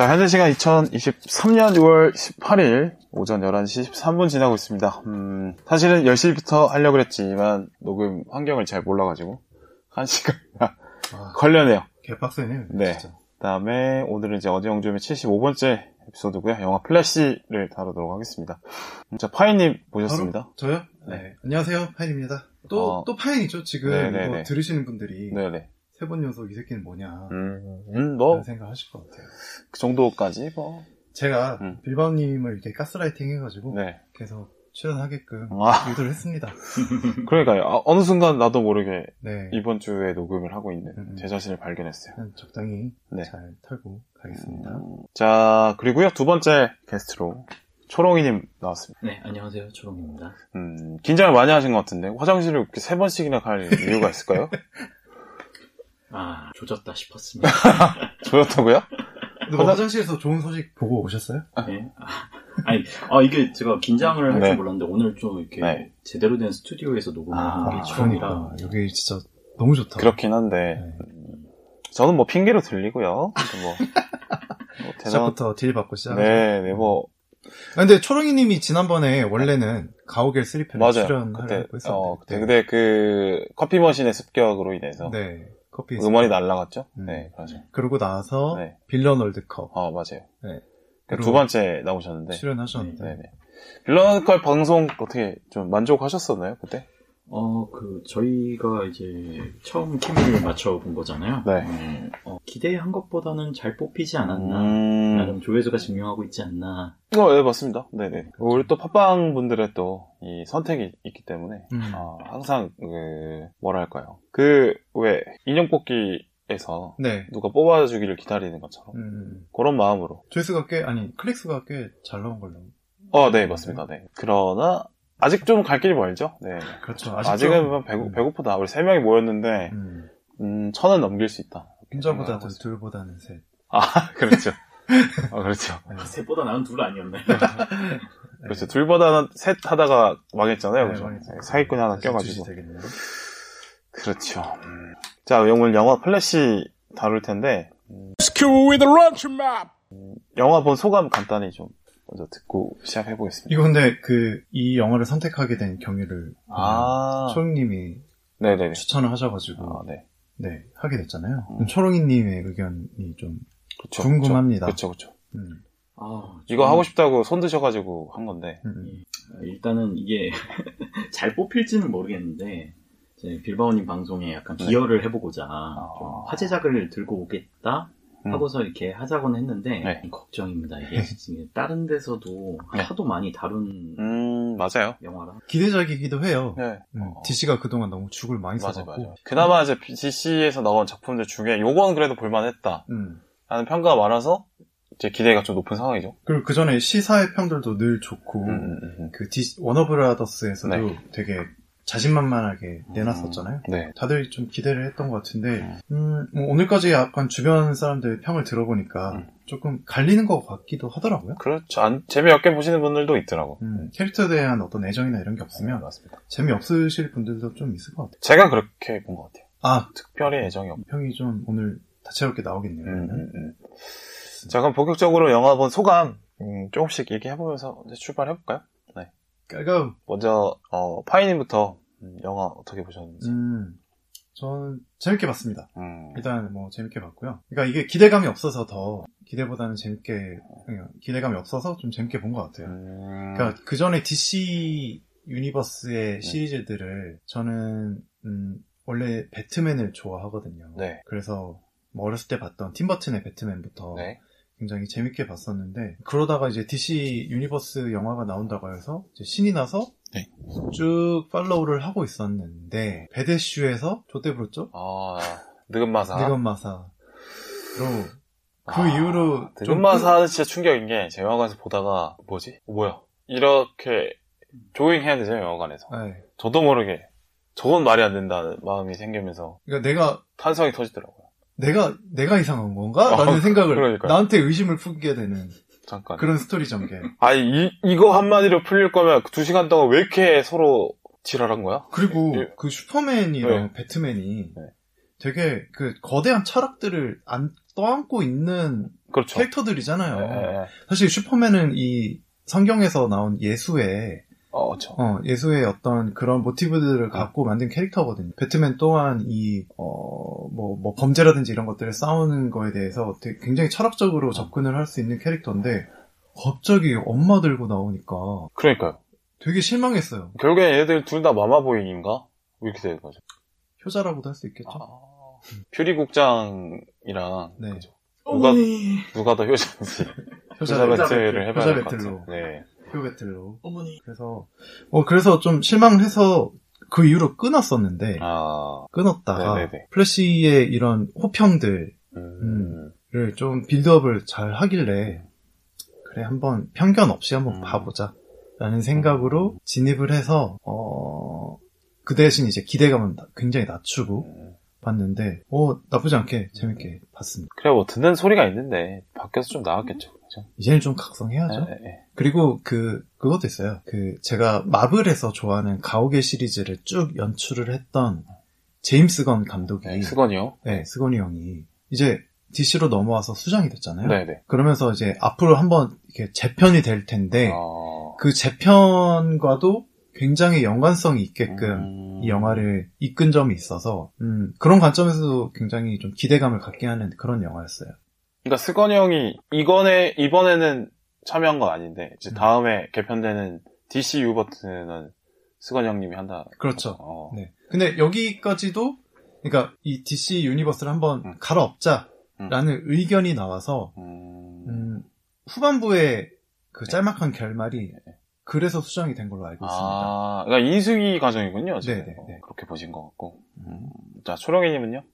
자, 현재 시간 2023년 6월 18일 오전 11시 13분 지나고 있습니다. 음, 사실은 10시부터 하려고 했지만 녹음 환경을 잘 몰라가지고 1시간이나 아, 걸려네요. 개빡세네요. 네. 진짜. 그다음에 오늘은 이제 어디영점의 75번째 에피소드고요. 영화 플래시를 다루도록 하겠습니다. 자, 파이님 보셨습니다. 저요? 네. 안녕하세요. 파인입니다. 또, 어. 또 파인이죠. 지금 네네네. 이거 들으시는 분들이 네네. 세 번 연속 이 새끼는 뭐냐. 음, 음, 뭐, 그런 생각 하실 것 같아요. 그 정도까지, 뭐. 제가 음. 빌바오님을 이렇게 가스라이팅 해가지고 네. 계속 출연하게끔 아. 유도를 했습니다. 그러니까요. 아, 어느 순간 나도 모르게 네. 이번 주에 녹음을 하고 있는 음. 제 자신을 발견했어요. 적당히 네. 잘 털고 가겠습니다. 음, 자, 그리고요, 두 번째 게스트로 초롱이님 나왔습니다. 네, 안녕하세요. 초롱입니다. 음, 긴장을 많이 하신 것 같은데, 화장실을 이렇게 세 번씩이나 갈 이유가 있을까요? 아, 조졌다 싶었습니다. 조였다고요? 근데 뭐 화장실에서 좋은 소식 보고 오셨어요? 네. 아, 아니, 아, 이게 제가 긴장을 할 줄 네. 몰랐는데 오늘 좀 이렇게 네. 제대로 된 스튜디오에서 녹음하는 아, 게 처음이라. 그러니까 여기 진짜 너무 좋다. 그렇긴 한데, 네. 저는 뭐 핑계로 들리고요. 뭐, 뭐 대단, 시작부터 딜 받고 시작. 네, 네, 뭐, 아, 근데 초롱이님이 지난번에 원래는 가오갤 3편에 맞아요. 출연하려고 했었는데. 어, 그때, 근데 그, 커피 머신의 습격으로 인해서 네. 커피 음원이 날라갔죠? 음. 네, 맞아요. 그러고 나서 네. 빌런 월드컵 아, 맞아요. 네. 그 그리고 두 번째 나오셨는데, 출연하셨는데 네네. 빌런컬 방송 어떻게 좀 만족하셨었나요, 그때? 어, 그, 저희가 이제 처음 케미를 맞춰본 거잖아요. 네. 음, 어, 기대한 것보다는 잘 뽑히지 않았나. 음, 나름 조회수가 증명하고 있지 않나. 어, 네, 맞습니다. 네네. 우리 또 팟빵 분들의 또 이 선택이 있기 때문에, 음. 아, 항상, 그, 뭐랄까요. 그, 왜, 인형 뽑기 에서 네. 누가 뽑아주기를 기다리는 것처럼, 음. 그런 마음으로. 조회수가 꽤 아니 클릭수가 꽤 잘 나온 걸로. 어, 네, 맞습니다. 네. 그러나, 아직 좀 갈 길이 멀죠? 네. 그렇죠. 아직 은 배고, 음. 배고프다. 우리 세 명이 모였는데, 음. 음, 천은 넘길 수 있다. 혼자보다 도 둘보다는 셋. 아, 그렇죠. 아, 그렇죠. 네. 셋보다 나은 둘 아니었나요? 그렇죠. 둘보다는 셋 하다가 망했잖아요. 네, 그죠? 망했죠. 네, 사기꾼이 하나 껴가지고. 그렇죠. 음. 자, 오늘 영화 플래시 다룰 텐데, map. 영화 본 소감 간단히 좀 먼저 듣고 시작해 보겠습니다. 이거 근데 그 이 영화를 선택하게 된 경위를 아, 초롱님이 네네네. 추천을 하셔가지고 아, 네. 네 하게 됐잖아요. 음. 초롱이님의 의견이 좀 그쵸, 궁금합니다. 그쵸, 그쵸. 음, 아, 이거 하고 싶다고 손 드셔가지고 한 건데, 음, 일단은 이게 잘 뽑힐지는 모르겠는데 이제 빌바오님 방송에 약간 네. 기여를 해보고자 아. 좀 화제작을 들고 오겠다 음. 하고서 이렇게 하자고는 했는데 네. 걱정입니다. 이게 지금 다른 데서도 네. 하도 많이 다룬 음, 맞아요. 영화라 기대작이기도 해요. 네. 음, 어. DC가 그동안 너무 죽을 많이 써갖고. 그나마 이제 DC에서 나온 작품들 중에 요건 그래도 볼만했다. 음. 라는 평가가 많아서, 이제 기대가 좀 높은 상황이죠. 그리고 그 전에 시사의 평들도 늘 좋고 음, 음, 음. 그 DC, 워너브라더스에서도 네. 되게 자신만만하게 내놨었잖아요. 네. 다들 좀 기대를 했던 것 같은데, 음, 뭐 오늘까지 약간 주변 사람들 평을 들어보니까 음. 조금 갈리는 것 같기도 하더라고요. 그렇죠. 안, 재미없게 보시는 분들도 있더라고. 음, 캐릭터에 대한 어떤 애정이나 이런 게 없으면 맞습니다. 재미없으실 분들도 좀 있을 것 같아요. 제가 그렇게 본 것 같아요. 아, 특별히 애정이 없. 평이 좀 오늘 다채롭게 나오겠네요. 음. 음, 음. 자, 그럼 본격적으로 영화 본 소감 음, 조금씩 얘기해보면서 이제 출발해볼까요? 깔끔. 먼저 어, 파이님부터 음, 영화 어떻게 보셨는지. 음, 저는 재밌게 봤습니다. 음. 일단 뭐 재밌게 봤고요. 그러니까 이게 기대감이 없어서 더 기대보다는 재밌게 그냥 기대감이 없어서 좀 재밌게 본 것 같아요. 음. 그러니까 그 전에 DC Universe의 네. 시리즈들을 저는 음, 원래 배트맨을 좋아하거든요. 네. 그래서 뭐 어렸을 때 봤던 팀버튼의 배트맨부터 네. 굉장히 재밌게 봤었는데 그러다가 이제 DC 유니버스 영화가 나온다고 해서 신이 나서 네. 쭉 follow를 하고 있었는데 배대슈에서 좆돼 부렀죠? 아, 느금마사. 느금마사로 그 아, 이후로 좀 느금마사는 진짜 충격인 게, 제 영화관에서 보다가, 뭐지? 어, 뭐야? 이렇게, 조용해야 되죠, 영화관에서. 네. 저도 모르게, 저건 말이 안 된다는 마음이 생기면서, 그러니까 내가 탄성이 터지더라고요. 내가 내가 이상한 건가? 어, 라는 생각을 그러니까요. 나한테 의심을 품게 되는 잠깐. 그런 스토리 전개. 아니, 이, 이거 한마디로 풀릴 거면, 두 시간 동안 왜 이렇게 서로 지랄한 거야? 그리고 예. 그 슈퍼맨이랑 배트맨이 네. 되게 그 거대한 철학들을 안 떠안고 있는 그렇죠. 캐릭터들이잖아요. 예, 예. 사실 슈퍼맨은 이 성경에서 나온 예수의 어, 그렇죠. 어, 예수의 어떤 그런 모티브들을 갖고 만든 캐릭터거든요. 배트맨 또한 이, 어, 뭐, 뭐, 범죄라든지 이런 것들을 싸우는 거에 대해서 되게 굉장히 철학적으로 접근을 할 수 있는 캐릭터인데, 갑자기 엄마 들고 나오니까 그러니까요. 되게 실망했어요. 결국엔 얘들 둘 다 마마보이인가? 이렇게 되는 거죠. 효자라고도 할 수 있겠죠? 아, 퓨리 국장이랑 네. 그죠. 누가- 어머니, 누가 더 효자인지 효자 효자, 배틀을 해봐야 효자 될것 배틀로. 같아요. 네. 효 배틀로. 어머니. 그래서, 어, 그래서 좀 실망해서 그 이후로 끊었었는데, 아, 끊었다가, 네네네. 플래시의 이런 호평들, 음, 를좀 빌드업을 잘 하길래 그래 한번 편견 없이 한번 음. 봐보자 라는 생각으로 진입을 해서 어, 그 대신 이제 기대감은 나- 굉장히 낮추고 음. 봤는데 어 나쁘지 않게 재밌게 봤습니다. 그래 뭐 듣는 소리가 있는데 바뀌어서 좀 나왔겠죠. 그죠? 이제는 좀 각성해야죠. 예, 예. 그리고 그 그것도 있어요. 그 제가 마블에서 좋아하는 가오갤 시리즈를 쭉 연출을 했던 제임스 건 감독이 네, 수건이요. 네, 스건이 형이 이제 DC로 넘어와서 수장이 됐잖아요. 네네. 그러면서 이제 앞으로 한번 이렇게 재편이 될 텐데 아, 그 재편과도 굉장히 연관성이 있게끔 음. 이 영화를 이끈 점이 있어서 음, 그런 관점에서도 굉장히 좀 기대감을 갖게 하는 그런 영화였어요. 그러니까 스건이 형이 이번에 이번에는 참여한 건 아닌데 이제 음. 다음에 개편되는 DC 유버트는 스건이 형님이 한다. 그렇죠. 어. 네. 근데 여기까지도 그러니까 이 DC 유니버스를 한번 음. 갈아엎자라는 의견이 나와서 음, 음, 후반부에 그 짤막한 결말이 그래서 수정이 된 걸로 알고 있습니다. 아, 그러니까 인수기 과정이군요. 지금. 네네, 네. 어, 그렇게 보신 것 같고. 음. 자, 초롱이님은요?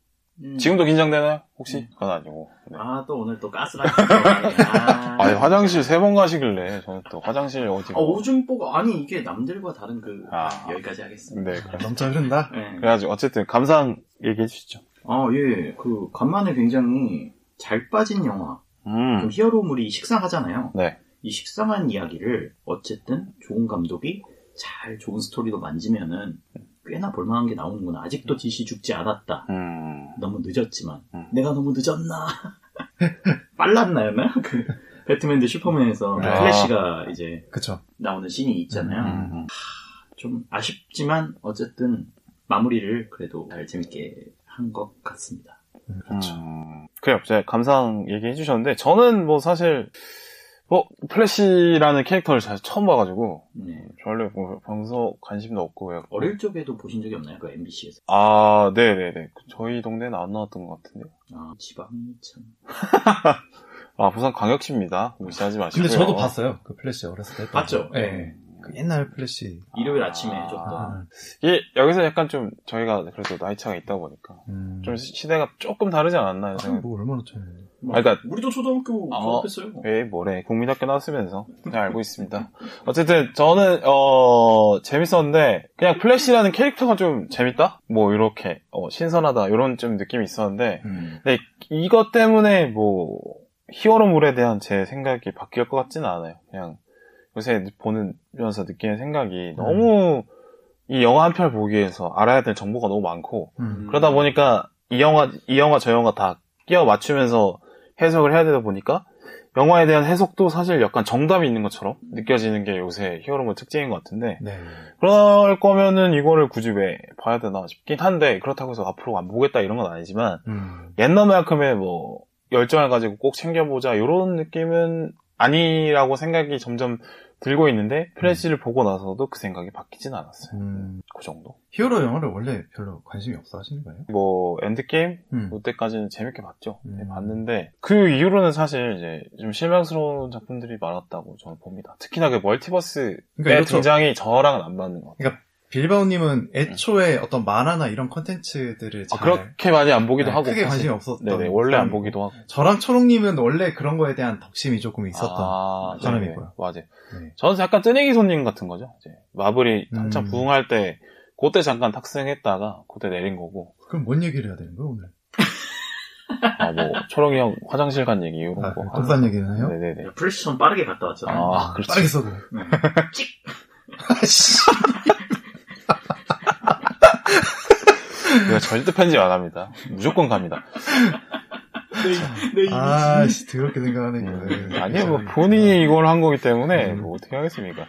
음. 지금도 긴장되나요? 혹시? 음. 그건 아니고. 네. 아, 또 오늘 또 가스라이팅. 아, 아니, 화장실 세 번 가시길래, 저는 또 화장실 어디. 아, 오줌 뽀가, 아니, 이게 남들과 다른 그, 아. 여기까지 하겠습니다. 네, 그래. 넘쳐 흐른다. 네. 그래가지고, 어쨌든, 감상 얘기해 주시죠. 아, 예. 그, 간만에 굉장히 잘 빠진 영화. 좀 음. 히어로물이 식상하잖아요. 네. 이 식상한 이야기를 어쨌든 좋은 감독이 잘 좋은 스토리로 만지면은 꽤나 볼만한 게 나오는구나. 아직도 DC 죽지 않았다. 음. 너무 늦었지만 음. 내가 너무 늦었나? 빨랐나였나? 그 배트맨 대 슈퍼맨에서 아. 플래시가 이제 그쵸. 나오는 씬이 있잖아요. 음. 좀 아쉽지만 어쨌든 마무리를 그래도 잘 재밌게 한 것 같습니다. 그렇죠. 음. 그래요. 이제 감상 얘기해 주셨는데, 저는 뭐 사실, 뭐, 플래시라는 캐릭터를 잘 처음 봐가지고, 네. 별로 뭐 평소 관심도 없고, 왜. 어릴 적에도 보신 적이 없나요? 그 MBC에서. 아, 네네네. 저희 동네는 안 나왔던 것 같은데요. 아, 지방이 참. 아, 부산 광역시입니다. 무시하지 마시고요. 근데 저도 봤어요. 그 플래시 어렸을 때. 봤죠? 거. 네. 그 옛날 플래시. 일요일 아침에 아. 줬던. 아, 이게 여기서 약간 좀 저희가 그래도 나이 차가 있다 보니까 음. 좀 시- 시대가 조금 다르지 않았나요? 아, 생각. 뭐 얼마나 차이는데. 아, 그러니까 우리도 초등학교 아, 졸업했어요. 왜 뭐래 국민학교 나왔으면서 잘 알고 있습니다. 어쨌든 저는 어 재밌었는데 그냥 플래시라는 캐릭터가 좀 재밌다? 뭐 이렇게 어, 신선하다 이런 좀 느낌이 있었는데 음. 이것 때문에 뭐 히어로물에 대한 제 생각이 바뀔 것 같지는 않아요. 그냥 요새 보면서 느끼는 생각이 너무 이 영화 한 편 보기 위해서 알아야 될 정보가 너무 많고 음. 그러다 보니까 이 영화 이 영화 저 영화 다 끼워 맞추면서 해석을 해야 되다 보니까 영화에 대한 해석도 사실 약간 정답이 있는 것처럼 느껴지는 게 요새 히어로물 특징인 것 같은데 네. 그럴 거면은 이거를 굳이 왜 봐야 되나 싶긴 한데 그렇다고 해서 앞으로 안 보겠다 이런 건 아니지만 음. 옛날만큼의 뭐 열정을 가지고 꼭 챙겨보자 이런 느낌은 아니라고 생각이 점점 들고 있는데 플래시를 보고 나서도 그 생각이 바뀌진 않았어요. 음. 그 정도. 히어로 영화를 원래 별로 관심이 없어 하시는 거예요? 뭐 엔드게임 음. 그때까지는 재밌게 봤죠. 네, 음. 봤는데 그 이후로는 사실 이제 좀 실망스러운 작품들이 많았다고 저는 봅니다. 특히나 그 multiverse의 그러니까 이렇죠. 등장이 저랑은 안 맞는 것 같아요. 빌바오님은 애초에 어떤 만화나 이런 컨텐츠들을 아, 잘 그렇게 많이 안 보기도 네, 하고 크게. 관심이 없었던 네네 원래 안. 보기도 하고 저랑 초롱님은 원래 그런 거에 대한 덕심이 조금 있었던 아, 사람이고요. 네네, 맞아요. 네. 저는 약간 뜨내기 손님 같은 거죠. 이제 마블이 음. 한참 부흥할 때 그때 잠깐 탑승했다가 그때 내린 거고 그럼 뭔 얘기를 해야 되는 거예요 오늘? 아 뭐 초롱이 형 화장실 간 얘기 이런 아, 거 똥싼 얘기는 해요? 네네네. 플래시 좀 빠르게 갔다 왔잖아요. 아 그렇죠. 빠르게 써도. 네. 아씨. 이거 절대 편집 안 합니다. 무조건 갑니다. 내 이미지. 아, 씨, 더럽게 생각하네, 이거. 음, 아니요, 뭐, 본인이 이걸 한 거기 때문에, 음. 뭐, 어떻게 하겠습니까?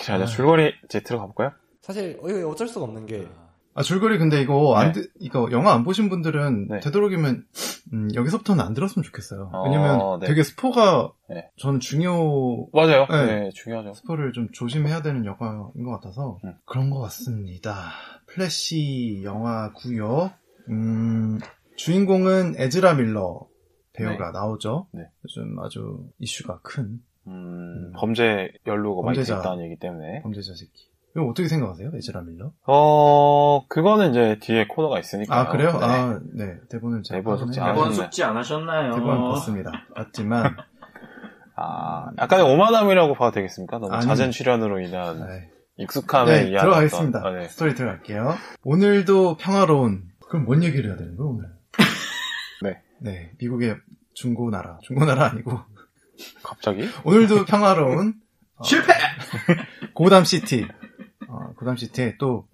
자, 자, 줄거리 제트로 가볼까요? 사실 어, 이거 어쩔 수가 없는 게 아, 줄거리 근데 이거 안, 네. 드- 이거 영화 안 보신 분들은 네. 되도록이면, 음, 여기서부터는 안 들었으면 좋겠어요. 어, 왜냐면 네. 되게 스포가, 네. 저는 중요, 맞아요. 네. 네, 중요하죠. 스포를 좀 조심해야 되는 영화인 것 같아서, 음. 그런 것 같습니다. 플래시 영화구요. 음, 주인공은 에즈라 밀러 배우가 나오죠. 네. 요즘 아주 이슈가 큰 음, 범죄 연루가 많이 범죄자. 됐다는 얘기 때문에. 범죄자 새끼. 이거 어떻게 생각하세요? 에즈라 밀러? 어, 그거는 이제 뒤에 코너가 있으니까. 아, 그래요? 아, 네. 대본을 제가 대본 숙지 대본 하셨네. 숙지 안 하셨나요? 대본 봤습니다. 봤지만, 아, 약간의 오마담이라고 봐도 되겠습니까? 너무 아니. 잦은 출연으로 인한 아이, 익숙함에 네, 의한 들어가겠습니다. 어떤- 아, 네. 스토리 들어갈게요. 오늘도 평화로운, 그럼 뭔 얘기를 해야 되는 거야, 오늘? 네. 네, 미국의 중고나라. 중고나라 아니고, 갑자기? 오늘도 평화로운, 어, 실패! 고담시티. 어, 고담시티에 또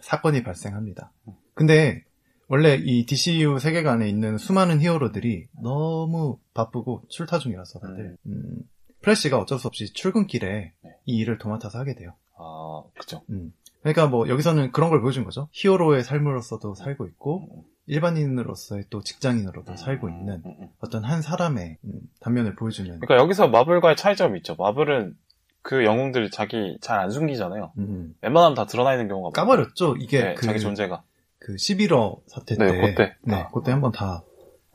사건이 발생합니다. 근데, 원래 이 DCU 세계관에 있는 수많은 히어로들이 너무 바쁘고 출타 중이라서 다들, 음, 플래시가 어쩔 수 없이 출근길에 네. 이 일을 도맡아서 하게 돼요. 아, 그죠. 음. 그러니까 뭐 여기서는 그런 걸 보여준 거죠. 히어로의 삶으로서도 살고 있고 일반인으로서의 또 직장인으로도 살고 있는 음, 음. 어떤 한 사람의 음, 단면을 보여주는. 그러니까 여기서 마블과의 차이점이 있죠. 마블은 그 영웅들이 자기 잘 안 숨기잖아요. 음, 웬만하면 다 드러나 있는 경우가 까버렸죠. 이게 많아요. 네, 그, 자기 존재가. 그 11호 사태 때, 네, 그때. 네, 아. 그때 한번 다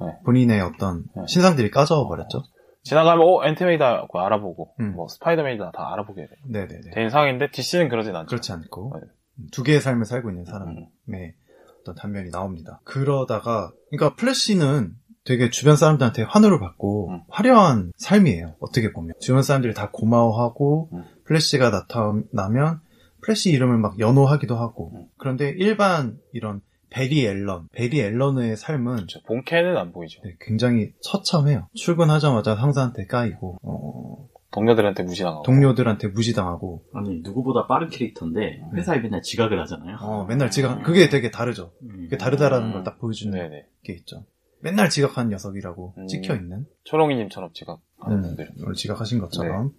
네. 본인의 어떤 네. 신상들이 까져 버렸죠. 지나가면 어 하고 알아보고 음. 뭐 스파이더맨이다 다 알아보게 돼. 네네네. 된 상황인데 DC는 그러진 않죠. 그렇지 않고 네. 두 개의 삶을 살고 있는 사람의 음. 어떤 단면이 나옵니다. 그러다가 그러니까 플래시는 되게 주변 사람들한테 환호를 받고 음. 화려한 삶이에요. 어떻게 보면 주변 사람들이 다 고마워하고 음. 플래시가 나타나면 플래시 이름을 막 연호하기도 하고 음. 그런데 일반 이런 베리 앨런, 베리 앨런의 삶은 그렇죠. 본캐는 안 보이죠. 네, 굉장히 처참해요. 출근하자마자 상사한테 까이고 어, 동료들한테 무시당하고. 동료들한테 무시당하고 아니, 누구보다 빠른 캐릭터인데, 회사에 맨날 지각을 하잖아요. 어, 맨날 지각 그게 되게 다르죠. 음. 그게 다르다라는 음. 걸딱 보여주는. 게 있죠. 맨날 지각한 녀석이라고 음. 찍혀 있는 초롱이님처럼 지각하는 음, 분들. 오늘 지각하신 것처럼.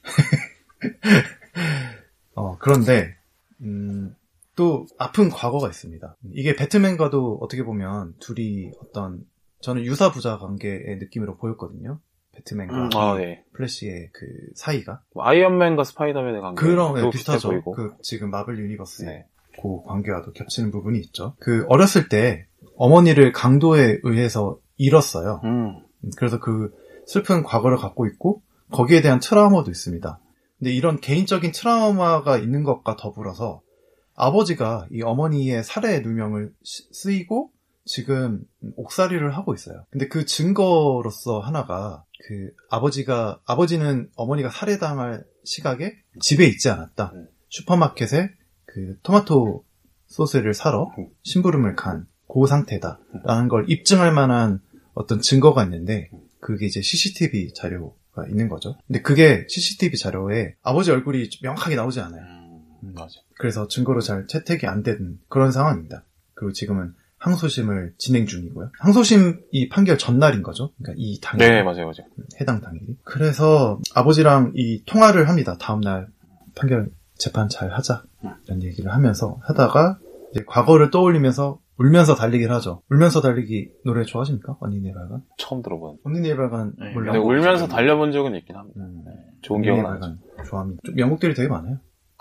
네. 어, 그런데, 음, 또 아픈 과거가 있습니다. 이게 배트맨과도 어떻게 보면 둘이 어떤, 저는 유사 부자 관계의 느낌으로 보였거든요. 배트맨과 아, 네. 플래시의 그 사이가. 뭐 아이언맨과 스파이더맨의 관계. 그런, 네, 도 비슷하죠. 보이고. 그 지금 마블 유니버스의 네. 그 관계와도 겹치는 부분이 있죠. 그 어렸을 때 어머니를 강도에 의해서 잃었어요. 음. 그래서 그 슬픈 과거를 갖고 있고 거기에 대한 트라우마도 있습니다. 근데 이런 개인적인 트라우마가 있는 것과 더불어서 아버지가 이 어머니의 살해 누명을 시- 쓰이고 지금 옥살이를 하고 있어요. 근데 그 증거로서 하나가 그 아버지가 아버지는 어머니가 살해당할 시각에 집에 있지 않았다. 음. 슈퍼마켓에 그 토마토 소스를 사러 음. 심부름을 간 그 상태다라는 걸 입증할 만한 어떤 증거가 있는데 그게 이제 CCTV 자료가 있는 거죠. 근데 그게 CCTV 자료에 아버지 얼굴이 명확하게 나오지 않아요. 음, 맞아. 그래서 증거로 잘 채택이 안 된 그런 상황입니다. 그리고 지금은 항소심을 진행 중이고요. 항소심 이 판결 전날인 거죠. 그러니까 이 당일 네, 맞아요, 맞아요. 해당 당일이. 그래서 아버지랑 이 통화를 합니다. 다음날 판결 재판 잘 하자. 이런 얘기를 하면서 하다가 이제 과거를 떠올리면서 울면서 달리기를 하죠. 울면서 달리기 노래 좋아하십니까? 언니 네 발간? 처음 들어본. 언니 네 발간 네, 몰라. 근데 울면서 달려본 적은 있긴 합니다. 음, 좋은 언니네 기억은 안 나죠. 발간 좋아합니다. 좀 명곡들이 되게 많아요.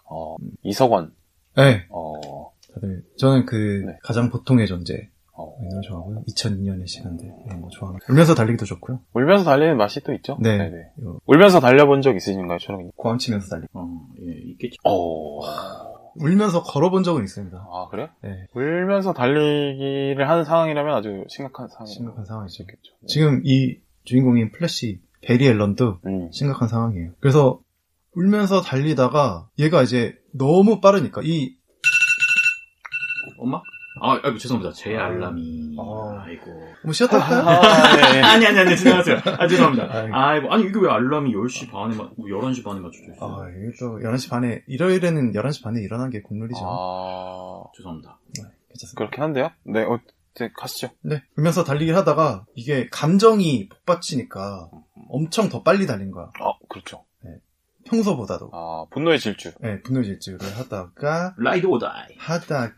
어, 이석원. 네. 어, 다들 저는 그 네. 가장 보통의 존재 어. 이 노래 좋아하고요. 2002년의 시간들 이런 거 좋아합니다. 울면서 달리기도 좋고요. 울면서 달리는 맛이 또 있죠? 네. 네네. 이거 울면서 달려본 적 있으신가요, 초롱이? 고함 치면서 달리기. 어, 예, 있겠죠. 어. 울면서 걸어본 적은 있습니다. 아, 그래요? 네. 울면서 달리기를 하는 상황이라면 아주 심각한 상황이 심각한 상황이죠. 있겠죠. 네. 지금 이 주인공인 플래시 베리 앨런도 음. 심각한 상황이에요. 그래서 울면서 달리다가 얘가 이제 너무 빠르니까 이 엄마? 아, 아이고, 죄송합니다. 제 알람이. 아. 아이고. 뭐 쉬었다? 아, 네. 아니, 아니, 아니, 지나가세요. 아, 죄송합니다. 아이고. 아이고, 아니, 이게 왜 알람이 10시 반에, 마, 11시 반에 맞춰져 있어요? 아, 이게 또 11시 반에 일요일에는 11시 반에 일어난 게 국룰이죠. 아, 죄송합니다. 괜찮습니다. 그렇긴 한데요. 네, 어, 이제 가시죠. 네. 울면서 달리기 하다가 이게 감정이 복받치니까 엄청 더 빨리 달린 거야. 아, 그렇죠. 평소보다도. 아, 분노의 질주. 네, 분노 질주를 하다가 Ride or die. 하다가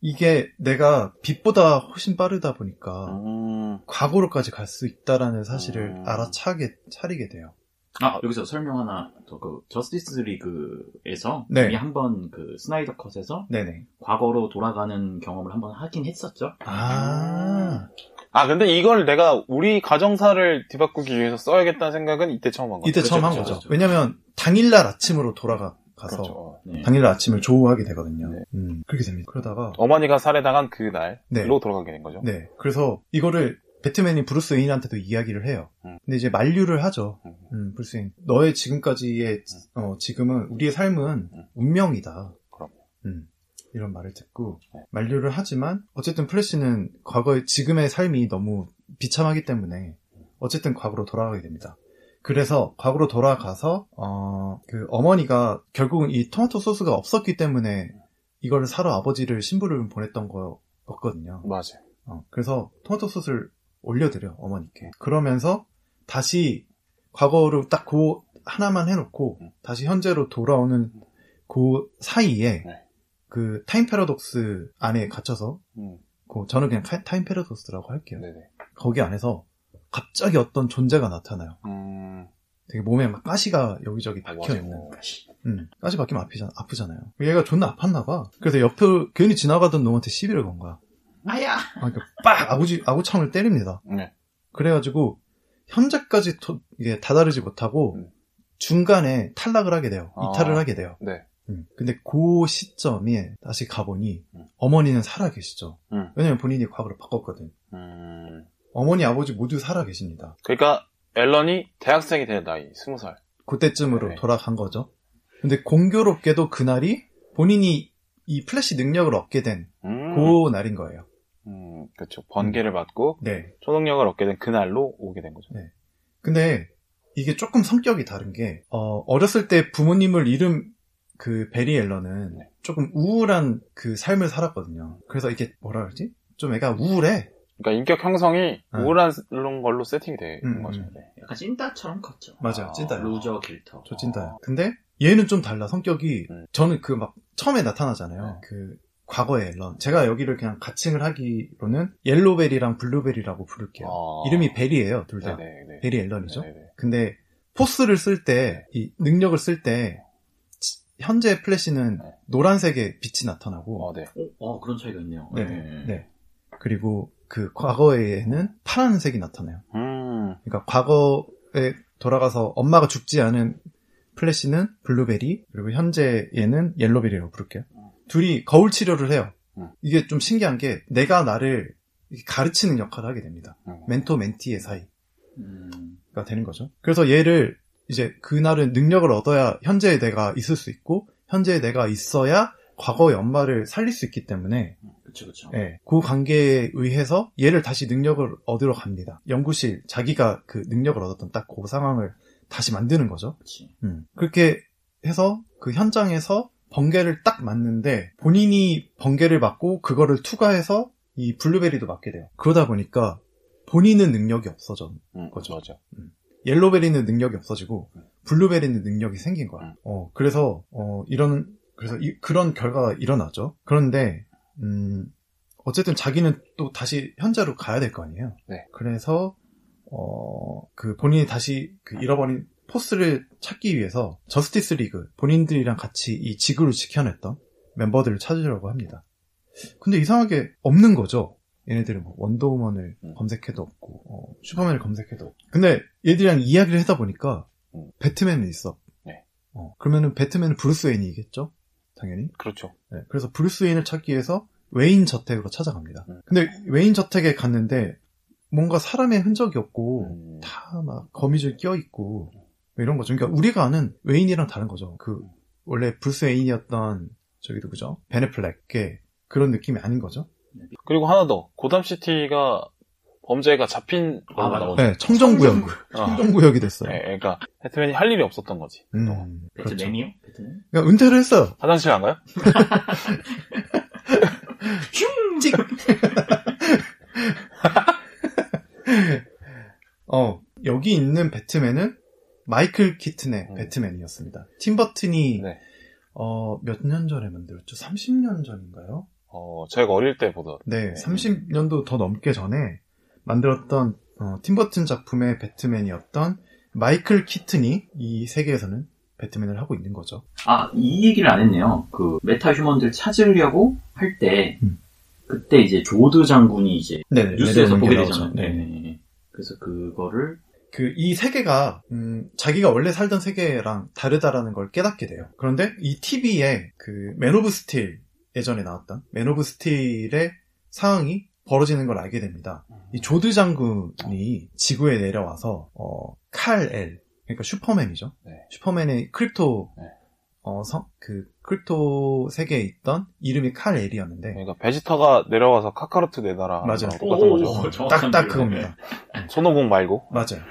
이게 내가 빛보다 훨씬 빠르다 보니까 음, 과거로까지 갈 수 있다라는 사실을 음. 알아차게 차리게 돼요. 아, 여기서 설명 하나 더, 그, 저스티스 리그에서 네. 이미 한번 그 스나이더 컷에서 네네. 과거로 돌아가는 경험을 한번 하긴 했었죠. 아, 아, 근데 이걸 내가 우리 가정사를 뒤바꾸기 위해서 써야겠다는 생각은 이때 처음 한 거야. 이때 그렇죠, 처음 한 그렇죠, 거죠. 그렇죠. 왜냐면 당일날 아침으로 돌아가 가서 그렇죠. 네. 당일날 아침을 조우하게 되거든요. 네. 음, 그렇게 됩니다. 그러다가 어머니가 살해당한 그 날로 네. 돌아가게 된 거죠. 네. 그래서 이거를 배트맨이 브루스 웨인한테도 이야기를 해요. 음. 근데 이제 만류를 하죠. 음. 음, 브루스 웨인. 너의 지금까지의, 어, 지금은, 우리의 삶은 음. 운명이다. 그럼. 음, 이런 말을 듣고, 네. 만류를 하지만, 어쨌든 플래시는 과거의, 지금의 삶이 너무 비참하기 때문에, 어쨌든 과거로 돌아가게 됩니다. 그래서 과거로 돌아가서, 어, 그 어머니가 결국은 이 토마토 소스가 없었기 때문에, 이거를 사러 아버지를 신부를 보냈던 거였거든요. 맞아요. 어, 그래서 토마토 소스를 올려드려 어머니께. 그러면서 다시 과거로 딱그 하나만 해놓고 음. 다시 현재로 돌아오는 그 사이에 네. 그 time paradox 안에 갇혀서 음, 그 저는 그냥 카- time paradox라고 할게요. 네네. 거기 안에서 갑자기 어떤 존재가 나타나요. 음, 되게 몸에 막 가시가 여기저기 아, 박혀. 있는. 음, 가시 박히면 아프잖아, 아프잖아요. 얘가 존나 아팠나 봐. 그래서 옆에 괜히 지나가던 놈한테 시비를 건 거야. 아야! 아, 그러니까 빡 아구지 아구창을 때립니다. 네. 그래가지고 현재까지 도- 이게 다다르지 못하고 음. 중간에 탈락을 하게 돼요. 아. 이탈을 하게 돼요. 네. 음. 근데 그 시점에 다시 가보니 음. 어머니는 살아 계시죠. 음. 왜냐면 본인이 과거를 바꿨거든. 음, 어머니 아버지 모두 살아 계십니다. 그러니까 앨런이 대학생이 된 나이, 스무 살. 그때쯤으로 네. 돌아간 거죠. 근데 공교롭게도 그날이 본인이 이 플래시 능력을 얻게 된 그 음, 날인 거예요. 음, 그렇죠. 번개를 받고 네. 초능력을 얻게 된 그날로 오게 된 거죠. 네. 근데 이게 조금 성격이 다른 게, 어, 어렸을 때 부모님을 잃은 그 베리 앨런은 네. 조금 우울한 그 삶을 살았거든요. 그래서 이게 뭐라 그러지? 좀 애가 우울해. 그러니까 인격 형성이 네. 우울한 걸로 세팅이 된 음, 거죠. 음. 네. 약간 찐따처럼 컸죠. 맞아요. 아, 찐따예요. loser 길터. 저 찐따예요. 근데 얘는 좀 달라. 성격이. 음. 저는 그 막 처음에 나타나잖아요. 네. 그 과거의 앨런. 제가 여기를 그냥 가칭을 하기로는 옐로베리랑 블루베리라고 부를게요. 아. 이름이 베리예요. 둘 다. 네네. 베리 앨런이죠. 네네. 근데 포스를 쓸 때, 이 능력을 쓸 때, 치- 현재 플래시는 네. 노란색의 빛이 나타나고, 어, 네. 어, 어, 그런 차이가 있네요. 네, 네. 그리고 그 과거에는 파란색이 나타나요. 음, 그러니까 과거에 돌아가서 엄마가 죽지 않은 플래시는 블루베리, 그리고 현재에는 옐로베리라고 부를게요. 둘이 거울 치료를 해요. 음. 이게 좀 신기한 게 내가 나를 가르치는 역할을 하게 됩니다. 음. 멘토 멘티의 사이. 음, 가 되는 거죠. 그래서 얘를 이제 그날은 능력을 얻어야 현재의 내가 있을 수 있고 현재의 내가 있어야 과거의 엄마를 살릴 수 있기 때문에 그쵸, 그쵸. 예, 그 관계에 의해서 얘를 다시 능력을 얻으러 갑니다. 연구실 자기가 그 능력을 얻었던 딱 그 상황을 다시 만드는 거죠. 그치. 음. 그렇게 해서 그 현장에서 번개를 딱 맞는데 본인이 번개를 맞고 그거를 투과해서 이 블루베리도 맞게 돼요. 그러다 보니까 본인은 능력이 없어져. 음, 거죠. 맞아. 옐로베리는 능력이 없어지고 블루베리는 능력이 생긴 거야. 음. 어 그래서 어 이런 그래서 이- 그런 결과가 일어나죠. 그런데 음 어쨌든 자기는 또 다시 현재로 가야 될 거 아니에요. 네. 그래서 어 그 본인이 다시 그 잃어버린 포스를 찾기 위해서 저스티스 리그 본인들이랑 같이 이 지구를 지켜냈던 멤버들을 찾으려고 합니다. 근데 이상하게 없는 거죠. 얘네들은 뭐 원더우먼을 음. 검색해도 없고 어, 슈퍼맨을 검색해도 없고. 근데 얘들이랑 이야기를 하다 보니까 음. 배트맨은 있어. 네. 어, 그러면은 배트맨은 브루스 웨인이겠죠? 당연히. 그렇죠. 네, 그래서 브루스 웨인을 찾기 위해서 웨인 저택으로 찾아갑니다. 음. 근데 웨인 저택에 갔는데 뭔가 사람의 흔적이 없고 음, 다 막 거미줄 껴 있고 뭐 이런 거죠. 그러니까 우리가 아는 웨인이랑 다른 거죠. 그 원래 브루스 웨인이었던 저기 누구죠? 벤 애플렉의 그런 느낌이 아닌 거죠. 그리고 하나 더. 고담 시티가 범죄가 잡힌 아, 맞아. 네, 청정구역. 청정구역. 아. 이 됐어요. 네, 그러니까 배트맨이 할 일이 없었던 거지. 음, 그렇죠. 배트맨이요? 배트맨? 그러니까 은퇴를 했어요. 화장실 안 가요? 휴직. 어, 여기 있는 배트맨은 마이클 키튼의 음. 배트맨이었습니다. 팀 버튼이 네. 어, 몇 년 전에 만들었죠? 30년 전인가요? 어, 제가 어릴 때 보던. 네, 30년도 더 넘게 전에 만들었던 어, 팀 버튼 작품의 배트맨이었던 마이클 키튼이 이 세계에서는 배트맨을 하고 있는 거죠. 아, 이 얘기를 안 했네요. 그, metahuman들 찾으려고 할 때, 음. 그때 이제 조드 장군이 이제 네, 뉴스에서 보게. 되잖아요. 네. 네. 그래서 그거를, 그 이 세계가 음, 자기가 원래 살던 세계랑 다르다라는 걸 깨닫게 돼요. 그런데 이 TV에 그 맨 오브 스틸 예전에 나왔던 맨 오브 스틸의 상황이 벌어지는 걸 알게 됩니다. 이 조드 장군이 지구에 내려와서 어, 칼 엘 그러니까 슈퍼맨이죠. 네. 슈퍼맨의 크립토 네. 어, 성, 그 크립토 세계에 있던 이름이 칼 엘이었는데 그러니까 베지터가 내려와서 카카로트 내놔라. 맞아요. 똑같은 오, 거죠. 딱딱. 그겁니다. 손오공 말고. 맞아요.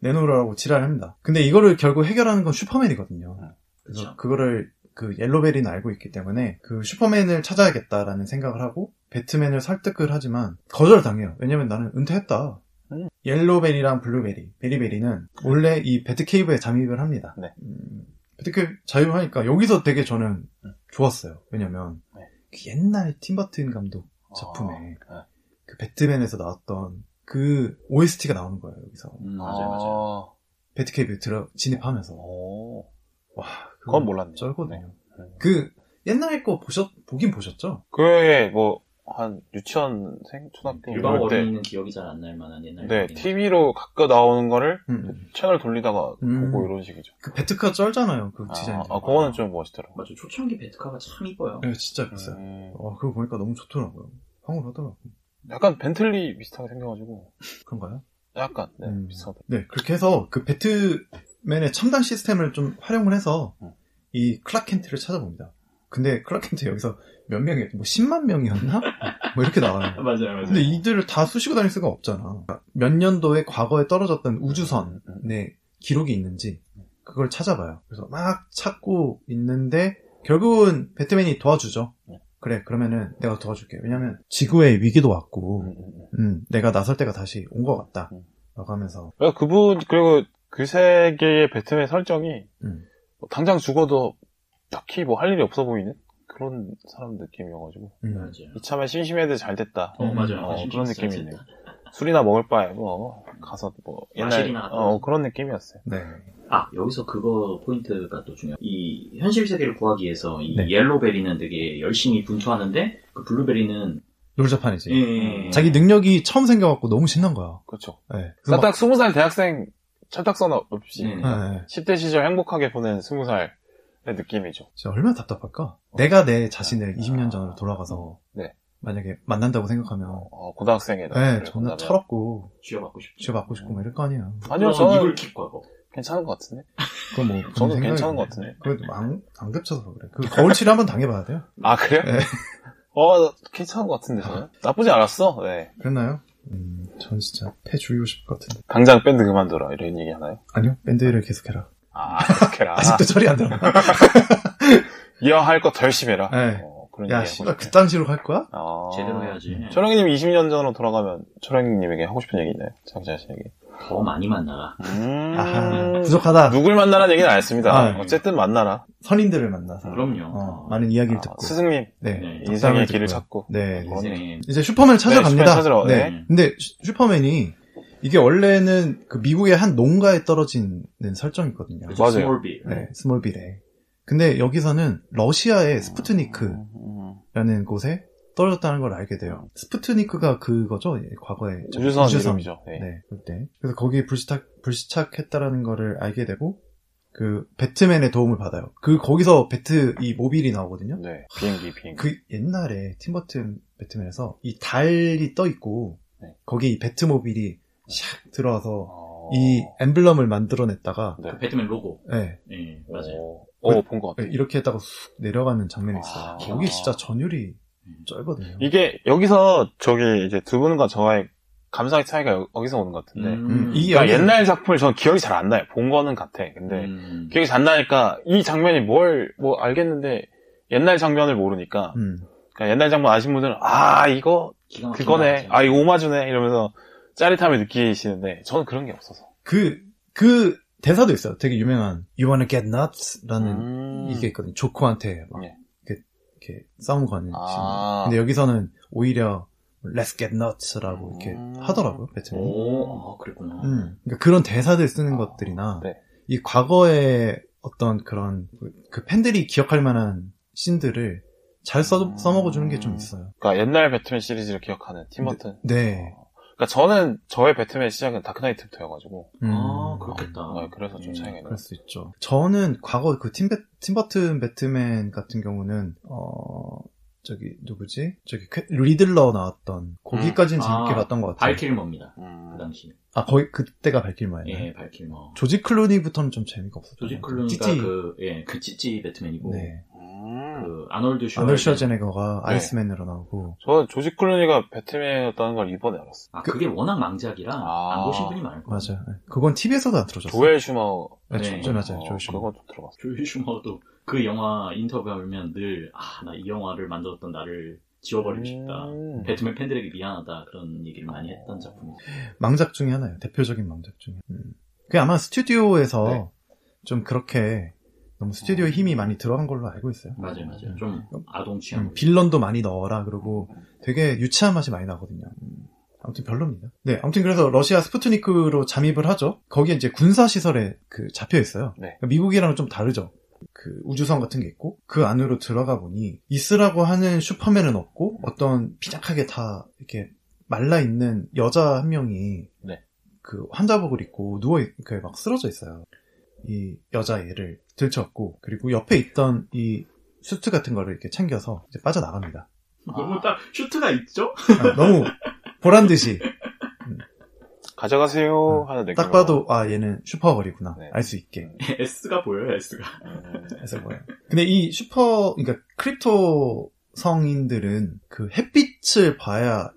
내놓으라고 지랄합니다. 근데 이거를 결국 해결하는 건 슈퍼맨이거든요. 그래서 그쵸. 그거를 그 옐로베리는 알고 있기 때문에 그 슈퍼맨을 찾아야겠다라는 생각을 하고 배트맨을 설득을 하지만 거절당해요. 왜냐면 나는 은퇴했다. 음. 옐로베리랑 블루베리, 베리베리는 원래 이 배트케이브에 잠입을 합니다. 네. 음, 배트케이브 잠입하니까 여기서 되게 저는 좋았어요. 왜냐면 네. 그 옛날 팀버튼 감독 작품에 아, 네. 그 배트맨에서 나왔던 그 OST가 나오는 거예요. 여기서 음, 맞아요, 맞아요. 배트케이브에 들어 진입하면서 오. 와 그건 몰랐네요. 쩔거든요. 네. 그 옛날 거 보셨 보긴 보셨죠? 그게 뭐, 한 유치원생, 초등학교 일반 어린이는 기억이 잘 안 날 만한 옛날. 네. TV로 가끔 나오는 거를 음. 채널 돌리다가 음. 보고 이런 식이죠. 그 배트카 쩔잖아요. 그 아, 디자인. 아, 그거는 좀 멋있더라고. 맞아, 초창기 배트카가 참 이뻐요. 네, 진짜 비싸요. 음, 어, 그거 보니까 너무 좋더라고요. 황홀하더라고. 약간 벤틀리 비슷하게 생겨가지고, 그런가요? 약간, 네, 음. 비슷하다. 네, 그렇게 해서 그 배트맨의 첨단 시스템을 좀 활용을 해서 음. 이 클락 켄트를 찾아봅니다. 근데 클락 켄트 여기서 몇 명이었지? 뭐 10만 명이었나? 뭐 이렇게 나와요. 맞아요, 맞아요. 근데 이들을 다 쑤시고 다닐 수가 없잖아. 몇 년도에 과거에 떨어졌던 우주선의 음, 기록이 있는지 그걸 찾아봐요. 그래서 막 찾고 있는데 결국은 배트맨이 도와주죠. 네. 그래 그러면은 내가 도와줄게. 왜냐면 지구에 위기도 왔고 음, 음, 음. 음, 내가 나설 때가 다시 온 것 같다. 음. 라고 하면서 그러니까 그분, 그리고 그 세계의 배트맨 설정이, 음. 뭐 당장 죽어도 딱히 뭐 할 일이 없어 보이는 그런 사람 느낌이어가지고, 음. 맞아요. 이참에 심심해도 잘 됐다. 어, 맞아요. 어, 아, 그런 느낌이. 있네요. 술이나 먹을 바에 뭐, 가서 뭐, 옛날, 어. 그런 느낌이었어요. 네. 아, 여기서 그거 포인트가 또 중요해요. 이 현실 세계를 구하기 위해서 이 네. 옐로베리는 되게 열심히 분투하는데 그 블루베리는 놀자판이지. 예, 자기 능력이 처음 생겨갖고 너무 신난 거야. 그렇죠. 네. 딱 스무 살 대학생 철딱선 없이, 네. 네, 네. 10대 시절 행복하게 보낸 스무 살의 느낌이죠. 진짜 얼마나 답답할까? 내가 내 자신을 20년 전으로 돌아가서 네. 만약에 만난다고 생각하면 어, 고등학생에. 네, 존나 철없고 쥐어받고 싶죠. 쥐어받고 싶고 막 이럴 거 아니야. 아니요, 저는 이불킥 과거. 괜찮은 것 같은데. 그건 뭐 저는 생각이 괜찮은 것. 같은데. 그래도 안, 안 겹쳐서 그래. 그 거울치료 한번 당해봐야 돼요. 아, 그래요? 네. 어, 괜찮은 것 같은데, 저는. 나쁘지 않았어. 네. 그랬나요? 음, 전 진짜 패 줄이고 싶을 것 같은데. 당장 밴드 그만둬라. 이런 얘기 하나요? 아니요, 밴드를 계속해라. 아, 그렇게라. 아직도 처리 안 들어가. 이어 할거더 열심히 해라. 네. 어, 그런 야, 씨발, 그. 당시로 갈 거야? 아. 제대로 해야지. 초령님 20년 전으로 돌아가면 초령님에게 하고 싶은 얘기 있나요? 장자 씨에게. 더 많이 만나라. 음. 아하, 부족하다. 누굴 만나라는 얘기는 안 했습니다. 아, 네. 어쨌든 만나라. 선인들을 만나서. 그럼요. 어, 많은 이야기를 아, 듣고. 스승님, 네. 네, 인생의 길을. 찾고. 네. 인생에 이제 슈퍼맨 찾아갑니다. 슈퍼맨 찾으러, 네. 네. 근데 슈- 슈퍼맨이 이게 원래는 그 미국의 한 농가에 떨어지는 설정이거든요. 맞아요. 스몰빌. 네, 스몰빌에. 근데 여기서는 러시아의 스푸트니크라는 음, 곳에 떨어졌다는 걸 알게 돼요. 스푸트니크가 그거죠? 예, 과거에. 우주선 이름이죠. 네. 네, 그때. 그래서 거기에 불시착, 불시착했다라는 거를 알게 되고, 그, 배트맨의 도움을 받아요. 그, 거기서 배트, 이 모빌이 나오거든요? 네. 비행기, 비행기. 그 옛날에 팀버튼 배트맨에서 이 달이 떠 있고 네. 거기 이 배트모빌이 샥 들어와서 어... 이 엠블럼을 만들어냈다가 네. 그 배트맨 로고. 네, 예, 맞아요. 어, 어, 본 것 같아요. 이렇게 했다가 쑥 내려가는 장면이 있어요. 아. 거기 진짜 전율이 음. 쩔거든요. 이게 여기서 저기 이제 두 분과 저와의 감상의 차이가 여- 여기서 오는 것 같은데. 음, 그러니까 여기- 옛날 작품을 저는 기억이 잘 안 나요. 본 거는 같아. 근데 음. 기억이 잘 안 나니까 이 장면이 뭘 뭐 알겠는데 옛날 장면을 모르니까 음. 그러니까 옛날 장면 아신 분들은 아 이거 그거네. 아 이거 오마주네 이러면서 짜릿함을 느끼시는데 저는 그런 게 없어서. 그, 그 대사도 있어요. 되게 유명한 You wanna get nuts?라는 음. 이게 있거든요. 조커한테 막 네. 이렇게, 이렇게 싸움 거는 아. 씬. 근데 여기서는 오히려 Let's get nuts라고 이렇게 음. 하더라고요. 배트맨이. 오, 아, 그랬구나. 음, 그러니까 그런 대사들 쓰는 아, 것들이나 네. 이 과거의 어떤 그런 그, 그 팬들이 기억할 만한 씬들을 잘 써, 음. 써먹어주는 게 좀 있어요. 그러니까 옛날 배트맨 시리즈를 기억하는 팀버튼. 네. 그러니까 저는 저의 배트맨 시작은 다크나이트부터여가지고 음, 아, 그렇겠다. 네, 그래서 좀 음, 차이가 있는 그럴 수 있죠. 저는 과거 그 팀, 팀버튼 배트맨 같은 경우는 어 저기 누구지? 저기 쾌- 리들러 나왔던 거기까지는 음. 재밌게 아, 봤던 것 같아요. 발킬머입니다. 음. 그 당시. 아 거의 그때가 발킬머였나요? 예, 발킬머. 조지 클루니부터는 좀 재미가 없었죠. 조지 클루니가 찌찌. 그, 예, 그 찌찌 배트맨이고, 네. 음. 그, 아놀드 슈 아놀 슈와제네거가 네. 아이스맨으로 나오고 저는 조지 클루니가 배트맨이었다는 걸 이번에 알았어요. 아, 그게 워낙 망작이라, 아. 안 보신 분이 많을 거예요. 맞아요. 네. 그건 TV에서도 안 틀어줬어요. 조엘 슈머. 네, 네. 조- 맞아요. 어, 조엘 슈머. 그건 좀 들어봤어. 조엘 슈머도 그 영화 인터뷰하면 늘, 아, 나 이 영화를 만들었던 나를 지워버리고 싶다. 음. 배트맨 팬들에게 미안하다. 그런 얘기를 많이 했던 작품이죠. 망작 중에 하나예요. 대표적인 망작 중에. 음. 그게 아마 스튜디오에서 네. 좀 그렇게 너무 스튜디오에 힘이 많이 들어간 걸로 알고 있어요. 맞아요, 맞아요. 음. 좀 아동 취향. 음, 빌런도 많이 넣어라 그러고 되게 유치한 맛이 많이 나거든요. 음, 아무튼 별로입니다. 네, 아무튼 그래서 러시아 스푸트니크로 잠입을 하죠. 거기에 이제 군사 시설에 그 잡혀 있어요. 네. 그러니까 미국이랑은 좀 다르죠. 그 우주선 같은 게 있고 그 안으로 들어가 보니 있으라고 하는 슈퍼맨은 없고 어떤 피작하게 다 이렇게 말라 있는 여자 한 명이 네. 그 환자복을 입고 누워 이렇게 막 쓰러져 있어요. 이 여자 애를 들쳤고 그리고 옆에 있던 이 수트 같은 거를 이렇게 챙겨서 이제 빠져나갑니다. 너무 딱 슈트가 있죠? 아, 너무 보란 듯이 가져가세요 하는 느낌. 딱 봐도 아 얘는 슈퍼걸이구나 네. 알 수 있게 S가 보여요, S가. 해서 뭐예요. 근데 이 슈퍼 그러니까 크립토 성인들은 그 햇빛을 봐야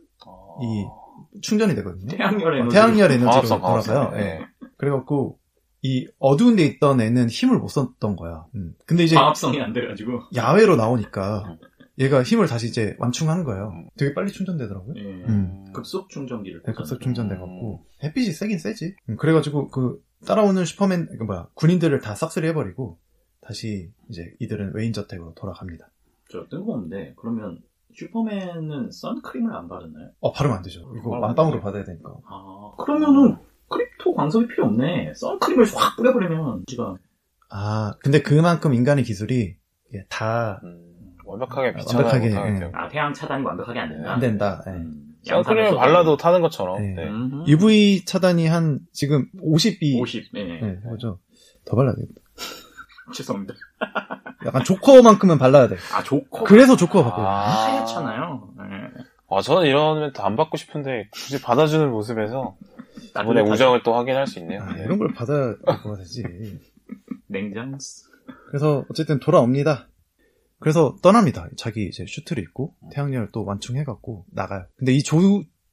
이 충전이 되거든요. 태양열 에너지. 태양열 에너지로 돌아가요. 광합성. 예. 그래갖고 이 어두운 데 있던 애는 힘을 못 썼던 거야. 음. 근데 이제 광합성이 안 돼가지고. 야외로 나오니까 얘가 힘을 다시 이제 완충하는 거예요. 음. 되게 빨리 충전되더라고요. 예. 음. 급속 충전기를. 네, 급속. 충전돼갖고 햇빛이 세긴 세지. 음, 그래가지고 그 따라오는 슈퍼맨 그 뭐야 군인들을 다 싹쓸이 해버리고 다시 이제 이들은 웨인 저택으로 돌아갑니다. 저 뜬금없는데, 그러면 슈퍼맨은 선크림을 안 바르나요? 어 바르면 안 되죠. 이거 바르면 만빵으로 안 받아야 되니까. 아, 그러면은 크립토 광석이 필요 없네. 선크림을 확 뿌려버리면 지가 아 근데 그만큼 인간의 기술이 이게 다안 음, 완벽하게 비춰나가고 완벽하게, 못하게 예. 돼요. 아 태양 차단이 완벽하게 안 된다. 된다. 예. 음, 선크림을 발라도 타는 것처럼. 네. 네. 음. UV 차단이 한 지금 50이 50. 네. 네, 그죠. 더 발라야 돼. 죄송합니다. 약간 조커만큼은 발라야 돼. 아 조커. 그래서 조커가 바꿔요. 아. 하얗잖아요. 네. 아, 저는 이런 멘트 안 받고 싶은데 굳이 받아주는 모습에서 나중에 우정을 또 확인할 수 있네요. 아, 이런 걸 받아야 되지. 냉장스. 그래서 어쨌든 돌아옵니다. 그래서 떠납니다. 자기 이제 슈트를 입고 태양열 또 완충해갖고 나가요. 근데 이 조,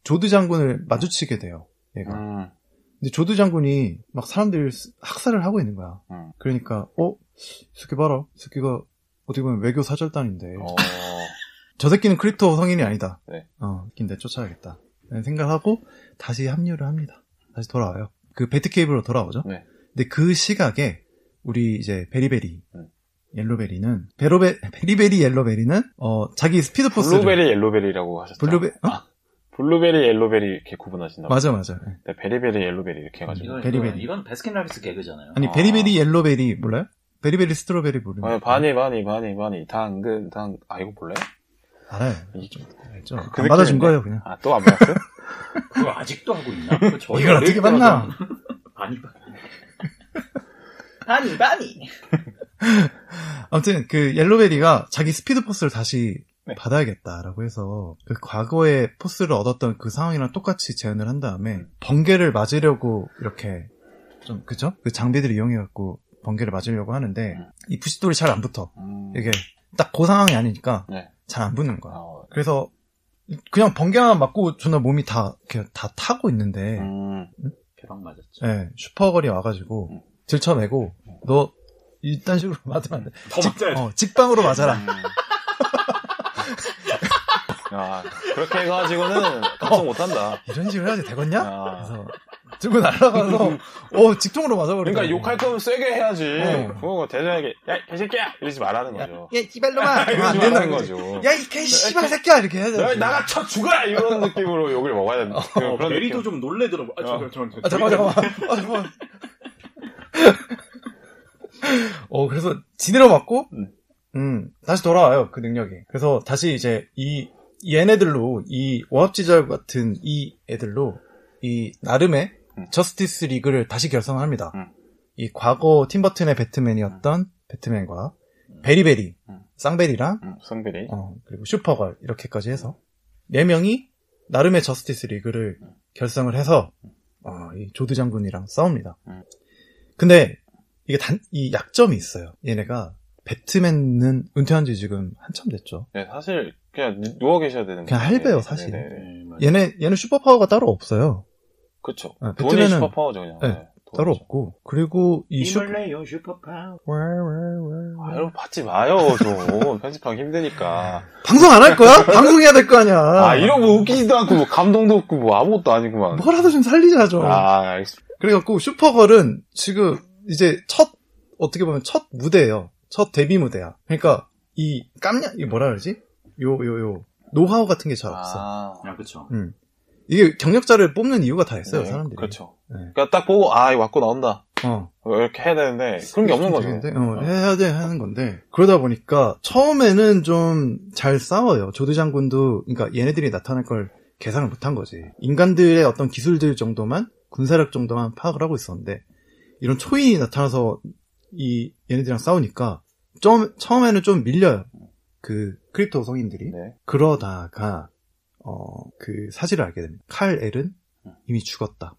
조드 장군을 마주치게 돼요. 얘가. 음, 근데 조드 장군이 막 사람들 학살을 하고 있는 거야. 음. 그러니까 어? 이 새끼 봐라. 이 새끼가 어떻게 보면 외교 사절단인데 어, 저 새끼는 크립토 성인이 아니다. 네. 어, 근데 쫓아야겠다. 라는 생각을 하고 다시 합류를 합니다. 다시 돌아와요. 그 배트케이브로 돌아오죠. 네. 근데 그 시각에 우리 이제 베리베리 음. 옐로베리는 베로베 베리베리 옐로베리는 어 자기 Speed Force를 블루베리, 옐로베리라고 하셨죠. 블루베 어? 블루베리, 옐로베리 이렇게 구분하신다고. 맞아 맞아. 네. 네, 베리베리, 옐로베리 이렇게 해가지고. 이건, 베리베리. 이건, 베스킨라빈스 개그잖아요. 아니 아. 베리베리 옐로베리 몰라요? 베리베리 스트로베리 모르는 아, 바니, 바니, 바니, 바니, 당근, 당, 아, 이거 몰라요? 알아요. 이- 알죠. 그안 받아준. 거예요 그냥. 아, 또 안 받았어요? 그거 아직도 하고 있나? 이걸 어떻게 때 봤나? 바니. 바니 바니. 아무튼 그 옐로베리가 자기 Speed Force를 다시 네. 받아야겠다라고 해서 그 과거에 force를 얻었던 그 상황이랑 똑같이 제안을 한 다음에 번개를 맞으려고 이렇게 좀 그죠? 그 장비들을 이용해 갖고 번개를 맞으려고 하는데 음. 이 푸시돌이 잘 안 붙어. 음, 이게 딱 그 상황이 아니니까 네. 잘안 붙는 거야. 어, 그래서 그냥 번개만 맞고 존나 몸이 다 이렇게 다 타고 있는데 음, 개방 맞았죠. 예, 슈퍼걸이 와가지고 음. 들쳐내고 너 이딴 식으로 맞으면 안 돼. 더 맞아야지. 어, 직방으로 맞아라. 음. 야, 그렇게 해가지고는 각성 못한다. 이런 식으로 해야지 되겠냐? 아. 그래서 들고 날아가서 어 직통으로 맞아버리고. 그러니까 욕할 거면 세게 해야지. 어. 그거 대장에게 야 개새끼야 이러지 말라는 거죠. 야, 이발놈아! 이러지 안 말라는 된다는 거죠. 야, 이 개씨발 새끼야! 이렇게 해야 야, 돼. 나가 쳐 죽어라 이런 느낌으로 욕을 먹어야 된다. 어, 그런 베리도 느낌. 좀 놀래더라. 아, 저, 저, 저, 아, 잠깐만, 잠깐만. 아, 잠깐만. 어, 그래서 지대로 맞고, 음. 음, 다시 돌아와요, 그 능력이. 그래서 다시 이제 이, 이 얘네들로, 이 오합지졸 같은 이 애들로, 이 나름의 음. 저스티스 리그를 다시 결성합니다. 음. 이 과거 팀버튼의 배트맨이었던 배트맨과 베리베리, 음. 쌍베리랑, 음, 성별이. 어, 그리고 슈퍼걸, 이렇게까지 해서, 네 명이 나름의 저스티스 리그를 결성을 해서, 어, 이 조드 장군이랑 싸웁니다. 음. 근데, 이게 단, 이 약점이 있어요. 얘네가, 배트맨은 은퇴한 지 지금 한참 됐죠. 네, 사실 그냥 누- 누워 계셔야 되는 그냥. 할배요, 네, 사실. 네, 네. 네, 맞아요. 얘네, 얘는 슈퍼 파워가 따로 없어요. 그쵸. 어, 돈이 배트맨은- 슈퍼파워죠, 그냥. 네, 네, 따로. 없고. 그리고 이 슈, 힘을 내요 super power. 아, 여러분 받지 마요, 좀. 편집하기 힘드니까. 방송 안 할 거야? 방송해야 될 거 아니야. 아, 이런 거 웃기지도 않고, 뭐, 감동도 없고, 뭐, 아무것도 아니구만. 뭐라도 좀 살리자, 좀. 아, 알겠습니다. 그래갖고 슈퍼걸은 지금 이제 첫 어떻게 보면 첫 무대예요. 첫 데뷔 무대야. 그러니까 이 깜냐 이 뭐라 그러지? 요 요 요 노하우 같은 게 잘 없어. 아, 아, 그쵸. 음. 이게 경력자를 뽑는 이유가 다 있어요, 네, 사람들이. 그렇죠. 네. 그러니까 딱 보고, 아, 이거 맞고 나온다. 어. 이렇게 해야 되는데, 그런 게 없는 거죠. 되는데, 어, 해야 돼 하는 건데 그러다 보니까 처음에는 좀 잘 싸워요. 조드 장군도 그러니까 얘네들이 나타날 걸 계산을 못한 거지. 인간들의 어떤 기술들 정도만 군사력 정도만 파악을 하고 있었는데 이런 초인이 나타나서 이 얘네들이랑 싸우니까 좀 처음에는 좀 밀려요. 그 크립토 성인들이 네. 그러다가 어 그 사실을 알게 됩니다. 칼 엘은 이미 죽었다.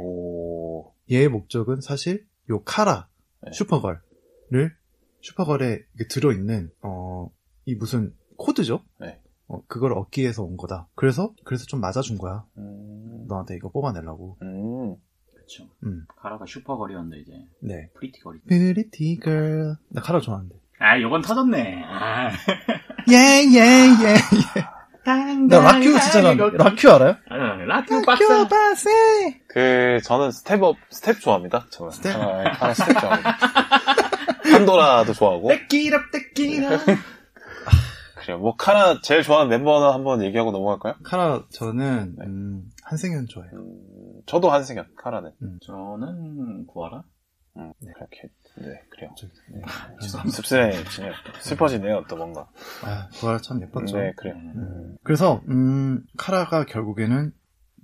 오, 얘의 목적은 사실 요 카라 네. 슈퍼걸을 슈퍼걸에 들어있는 어 이 무슨 코드죠? 네. 어 그걸 얻기 위해서 온 거다. 그래서 그래서 좀 맞아준 거야. 음, 너한테 이거 뽑아내려고. 음. 그쵸. 음. 카라가 슈퍼걸이었는데, 이제. 네. Pretty Girl이. Girl. 나 카라 좋아하는데. 아, 요건 터졌네. 아. 예 예 예. 나 Rock U 진짜 좋아하는데. Rock U 알아요? 아, Rock U 박사. 바세. 그, 저는 Step up, Step 좋아합니다. 저는. 스텝? 아, 예, 하나 스텝 좋아합니다. 판도라도 좋아하고. 떼끼랍 떼끼랍. 그래요. 뭐, 카라 제일 좋아하는 멤버는 한번 얘기하고 넘어갈까요? 카라 저는 네. 음, 한승현 좋아해요. 음, 저도 한승현, 카라는. 저는 구하라. 음, 그렇게, 네, 그래요. 저기, 네. 죄송합니다. 씁쓸해 지네요. 슬퍼지네요, 또 뭔가. 아, 구하라 참 예뻤죠. 네, 그래요. 음. 그래서 음, 카라가 결국에는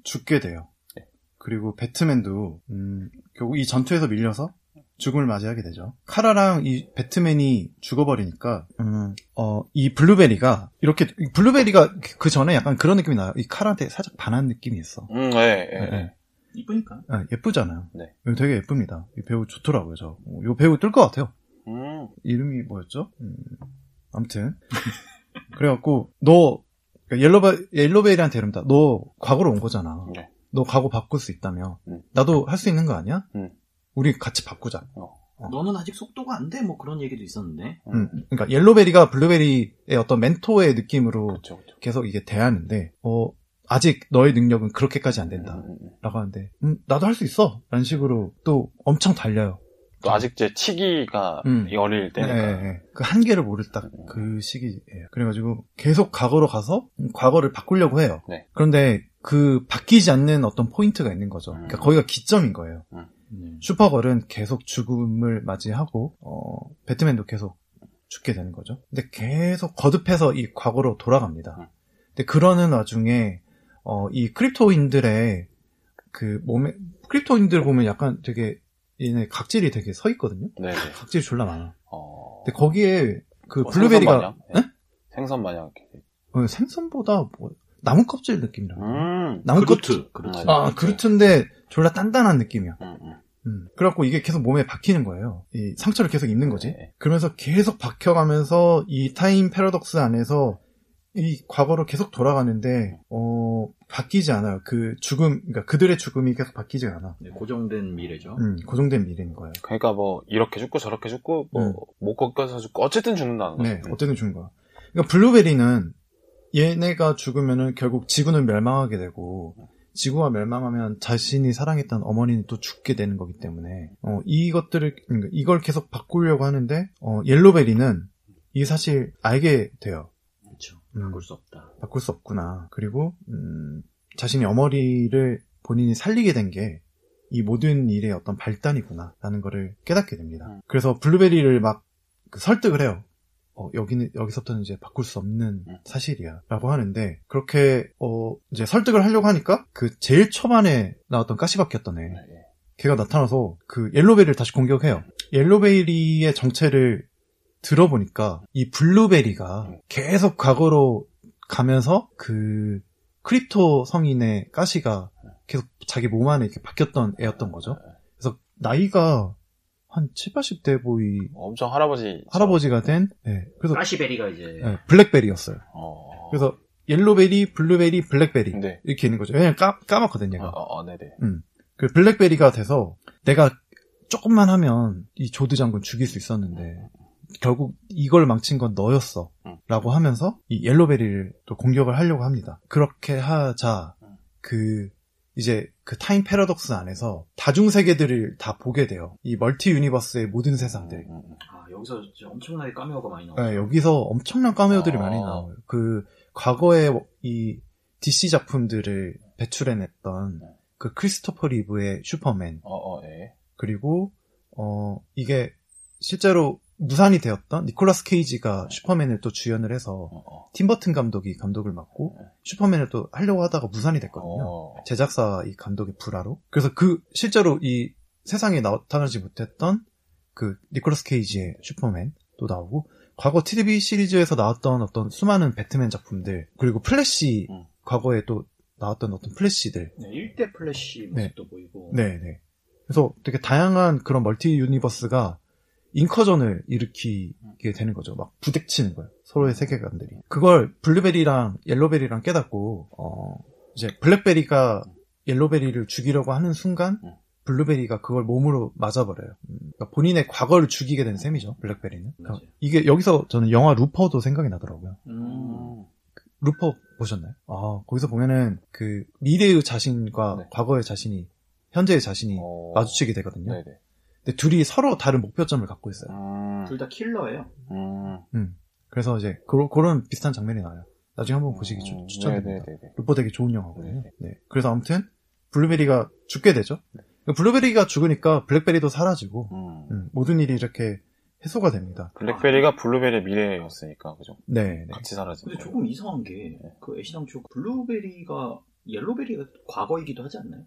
죽게 돼요. 네. 그리고 배트맨도 음, 결국 이 전투에서 밀려서 죽음을 맞이하게 되죠. 카라랑 이 배트맨이 죽어버리니까 음, 어, 이 블루베리가 이렇게 이 블루베리가 그 전에 약간 그런 느낌이 나요. 이 카라한테 살짝 반한 느낌이 있어. 음, 네, 네. 네, 네. 이쁘니까. 아, 예쁘잖아요. 네. 이거 되게 예쁩니다. 이 배우 좋더라고요. 저. 어, 이 배우 뜰 것 같아요. 음, 이름이 뭐였죠? 음, 아무튼 그래갖고 너 그러니까 옐로베 옐로베리한테 이른다. 너 과거로 온 거잖아. 네. 너 과거 바꿀 수 있다며. 음. 나도 할 수 있는 거 아니야? 음. 우리 같이 바꾸자. 어. 너는 아직 속도가 안 돼. 뭐 그런 얘기도 있었는데. 음, 그러니까 옐로베리가 블루베리의 어떤 멘토의 느낌으로 그렇죠, 그렇죠. 계속 이게 대하는데 어 아직 너의 능력은 그렇게까지 안 된다. 음, 음, 음. 라고 하는데 음, 나도 할 수 있어. 라는 식으로 또 엄청 달려요. 또 아직 제 치기가 음. 어릴 때니까. 네, 네. 그 한계를 모를 딱 그 시기예요. 그래가지고 계속 과거로 가서 과거를 바꾸려고 해요. 네. 그런데 그 바뀌지 않는 어떤 포인트가 있는 거죠. 음. 그러니까 거기가 기점인 거예요. 네. 슈퍼걸은 계속 죽음을 맞이하고 어, 배트맨도 계속 죽게 되는 거죠. 근데 계속 거듭해서 이 과거로 돌아갑니다. 음. 근데 그러는 와중에 어, 이 크립토인들의 그 몸에 크립토인들 보면 약간 되게 얘네 각질이 되게 서 있거든요. 네, 네. 각질이 졸라 많아. 어, 근데 거기에 그 뭐 블루베리가 생선 마냥? 네? 생선 마냥 이렇게. 어, 생선보다 뭐 나무 껍질 느낌이라. 음, 나무 껍질. 그루트. 그루트. 음. 아 그루트인데 졸라 단단한 느낌이야. 음, 음. 음. 그래갖고 이게 계속 몸에 박히는 거예요. 이 상처를 계속 입는 거지. 네. 그러면서 계속 박혀가면서 이 time paradox 안에서 이 과거로 계속 돌아가는데 어 바뀌지 않아요. 그 죽음, 그러니까 그들의 죽음이 계속 바뀌지 않아. 네, 고정된 미래죠. 음, 고정된 미래인 거예요. 그러니까 뭐 이렇게 죽고 저렇게 죽고 음. 뭐 목 꺾여서 죽고 어쨌든 죽는다는 거죠. 네, 어쨌든 죽은 거야. 그러니까 블루베리는 얘네가 죽으면은 결국 지구는 멸망하게 되고 지구가 멸망하면 자신이 사랑했던 어머니는 또 죽게 되는 거기 때문에 어, 이것들을 그러니까 이걸 계속 바꾸려고 하는데 어, 옐로베리는 이게 사실 알게 돼요. 그렇죠. 음, 바꿀 수 없다. 바꿀 수 없구나. 그리고 음, 자신이 어머니를 본인이 살리게 된 게 이 모든 일의 어떤 발단이구나라는 거를 깨닫게 됩니다. 음. 그래서 블루베리를 막 그 설득을 해요. 어, 여기는 여기서부터는 이제 바꿀 수 없는 음. 사실이야라고 하는데 그렇게 어 이제 설득을 하려고 하니까 그 제일 초반에 나왔던 가시 박히었던 애 네, 예. 걔가 나타나서 그 옐로베리를 다시 공격해요. 옐로베리의 정체를 들어보니까 이 블루베리가 음. 계속 과거로 가면서 그 크립톤 성인의 가시가 계속 자기 몸 안에 이렇게 박히었던 애였던 거죠. 그래서 나이가 한 7, 80대 보이 엄청 할아버지. 할아버지가 된 예, 그래서 까시베리가 이제 예, 블랙베리였어요. 어. 그래서 옐로베리, 블루베리, 블랙베리 네. 이렇게 있는 거죠. 왜냐면 까, 까맣거든요. 어, 얘가. 어, 어, 네네. 그 블랙베리가 돼서 내가 조금만 하면 이 조드 장군 죽일 수 있었는데 결국 이걸 망친 건 너였어. 음. 라고 하면서 이 옐로베리를 또 공격을 하려고 합니다. 그렇게 하자 음. 그 이제 그 타임 패러독스 안에서 다중 세계들을 다 보게 돼요. 이 multi universe의 모든 세상들. 아, 여기서 진짜 엄청나게 까메오가 많이 나와요. 네, 여기서 엄청난 까메오들이 아. 많이 나와요. 그 과거에 이 DC 작품들을 배출해냈던 그 크리스토퍼 리브의 슈퍼맨 어, 어, 예. 그리고 어 이게 실제로 무산이 되었던 니콜라스 케이지가 슈퍼맨을 또 주연을 해서 어, 어. 팀버튼 감독이 감독을 맡고 슈퍼맨을 또 하려고 하다가 무산이 됐거든요. 어. 제작사 이 감독의 불화로. 그래서 그 실제로 이 세상에 나타나지 못했던 그 니콜라스 케이지의 슈퍼맨 도 나오고 과거 TV 시리즈에서 나왔던 어떤 수많은 배트맨 작품들 그리고 플래시 음. 과거에 또 나왔던 어떤 플래시들 네, 1대 플래시 모습도 보이고. 네, 네. 그래서 되게 다양한 그런 multi universe가 incursion을 일으키게 되는 거죠. 막 부딪히는 거예요. 서로의 세계관들이. 그걸 블루베리랑 옐로베리랑 깨닫고, 어, 이제 블랙베리가 옐로베리를 죽이려고 하는 순간, 음. 블루베리가 그걸 몸으로 맞아버려요. 음, 그러니까 본인의 과거를 죽이게 되는 셈이죠, 블랙베리는. 그러니까. 이게 여기서 저는 영화 루퍼도 생각이 나더라고요. 음. 루퍼 보셨나요? 아, 거기서 보면은 그 미래의 자신과 네. 과거의 자신이, 현재의 자신이 어. 마주치게 되거든요. 네네. 근데 둘이 서로 다른 목표점을 갖고 있어요. 음. 둘다 킬러예요. 음. 그래서 이제 그런, 그런 비슷한 장면이 나와요. 나중에 한번 보시기 추, 음, 추천드립니다. 루퍼 되게 좋은 영화거든요. 네. 네. 그래서 아무튼 블루베리가 죽게 되죠. 블루베리가 죽으니까 블랙베리도 사라지고 음. 음, 모든 일이 이렇게 해소가 됩니다. 블랙베리가 블루베리의 미래였으니까, 그죠? 네, 네. 같이 사라진 근데. 조금 이상한 게, 그 애시당초 블루베리가 옐로베리가 과거이기도 하지 않나요?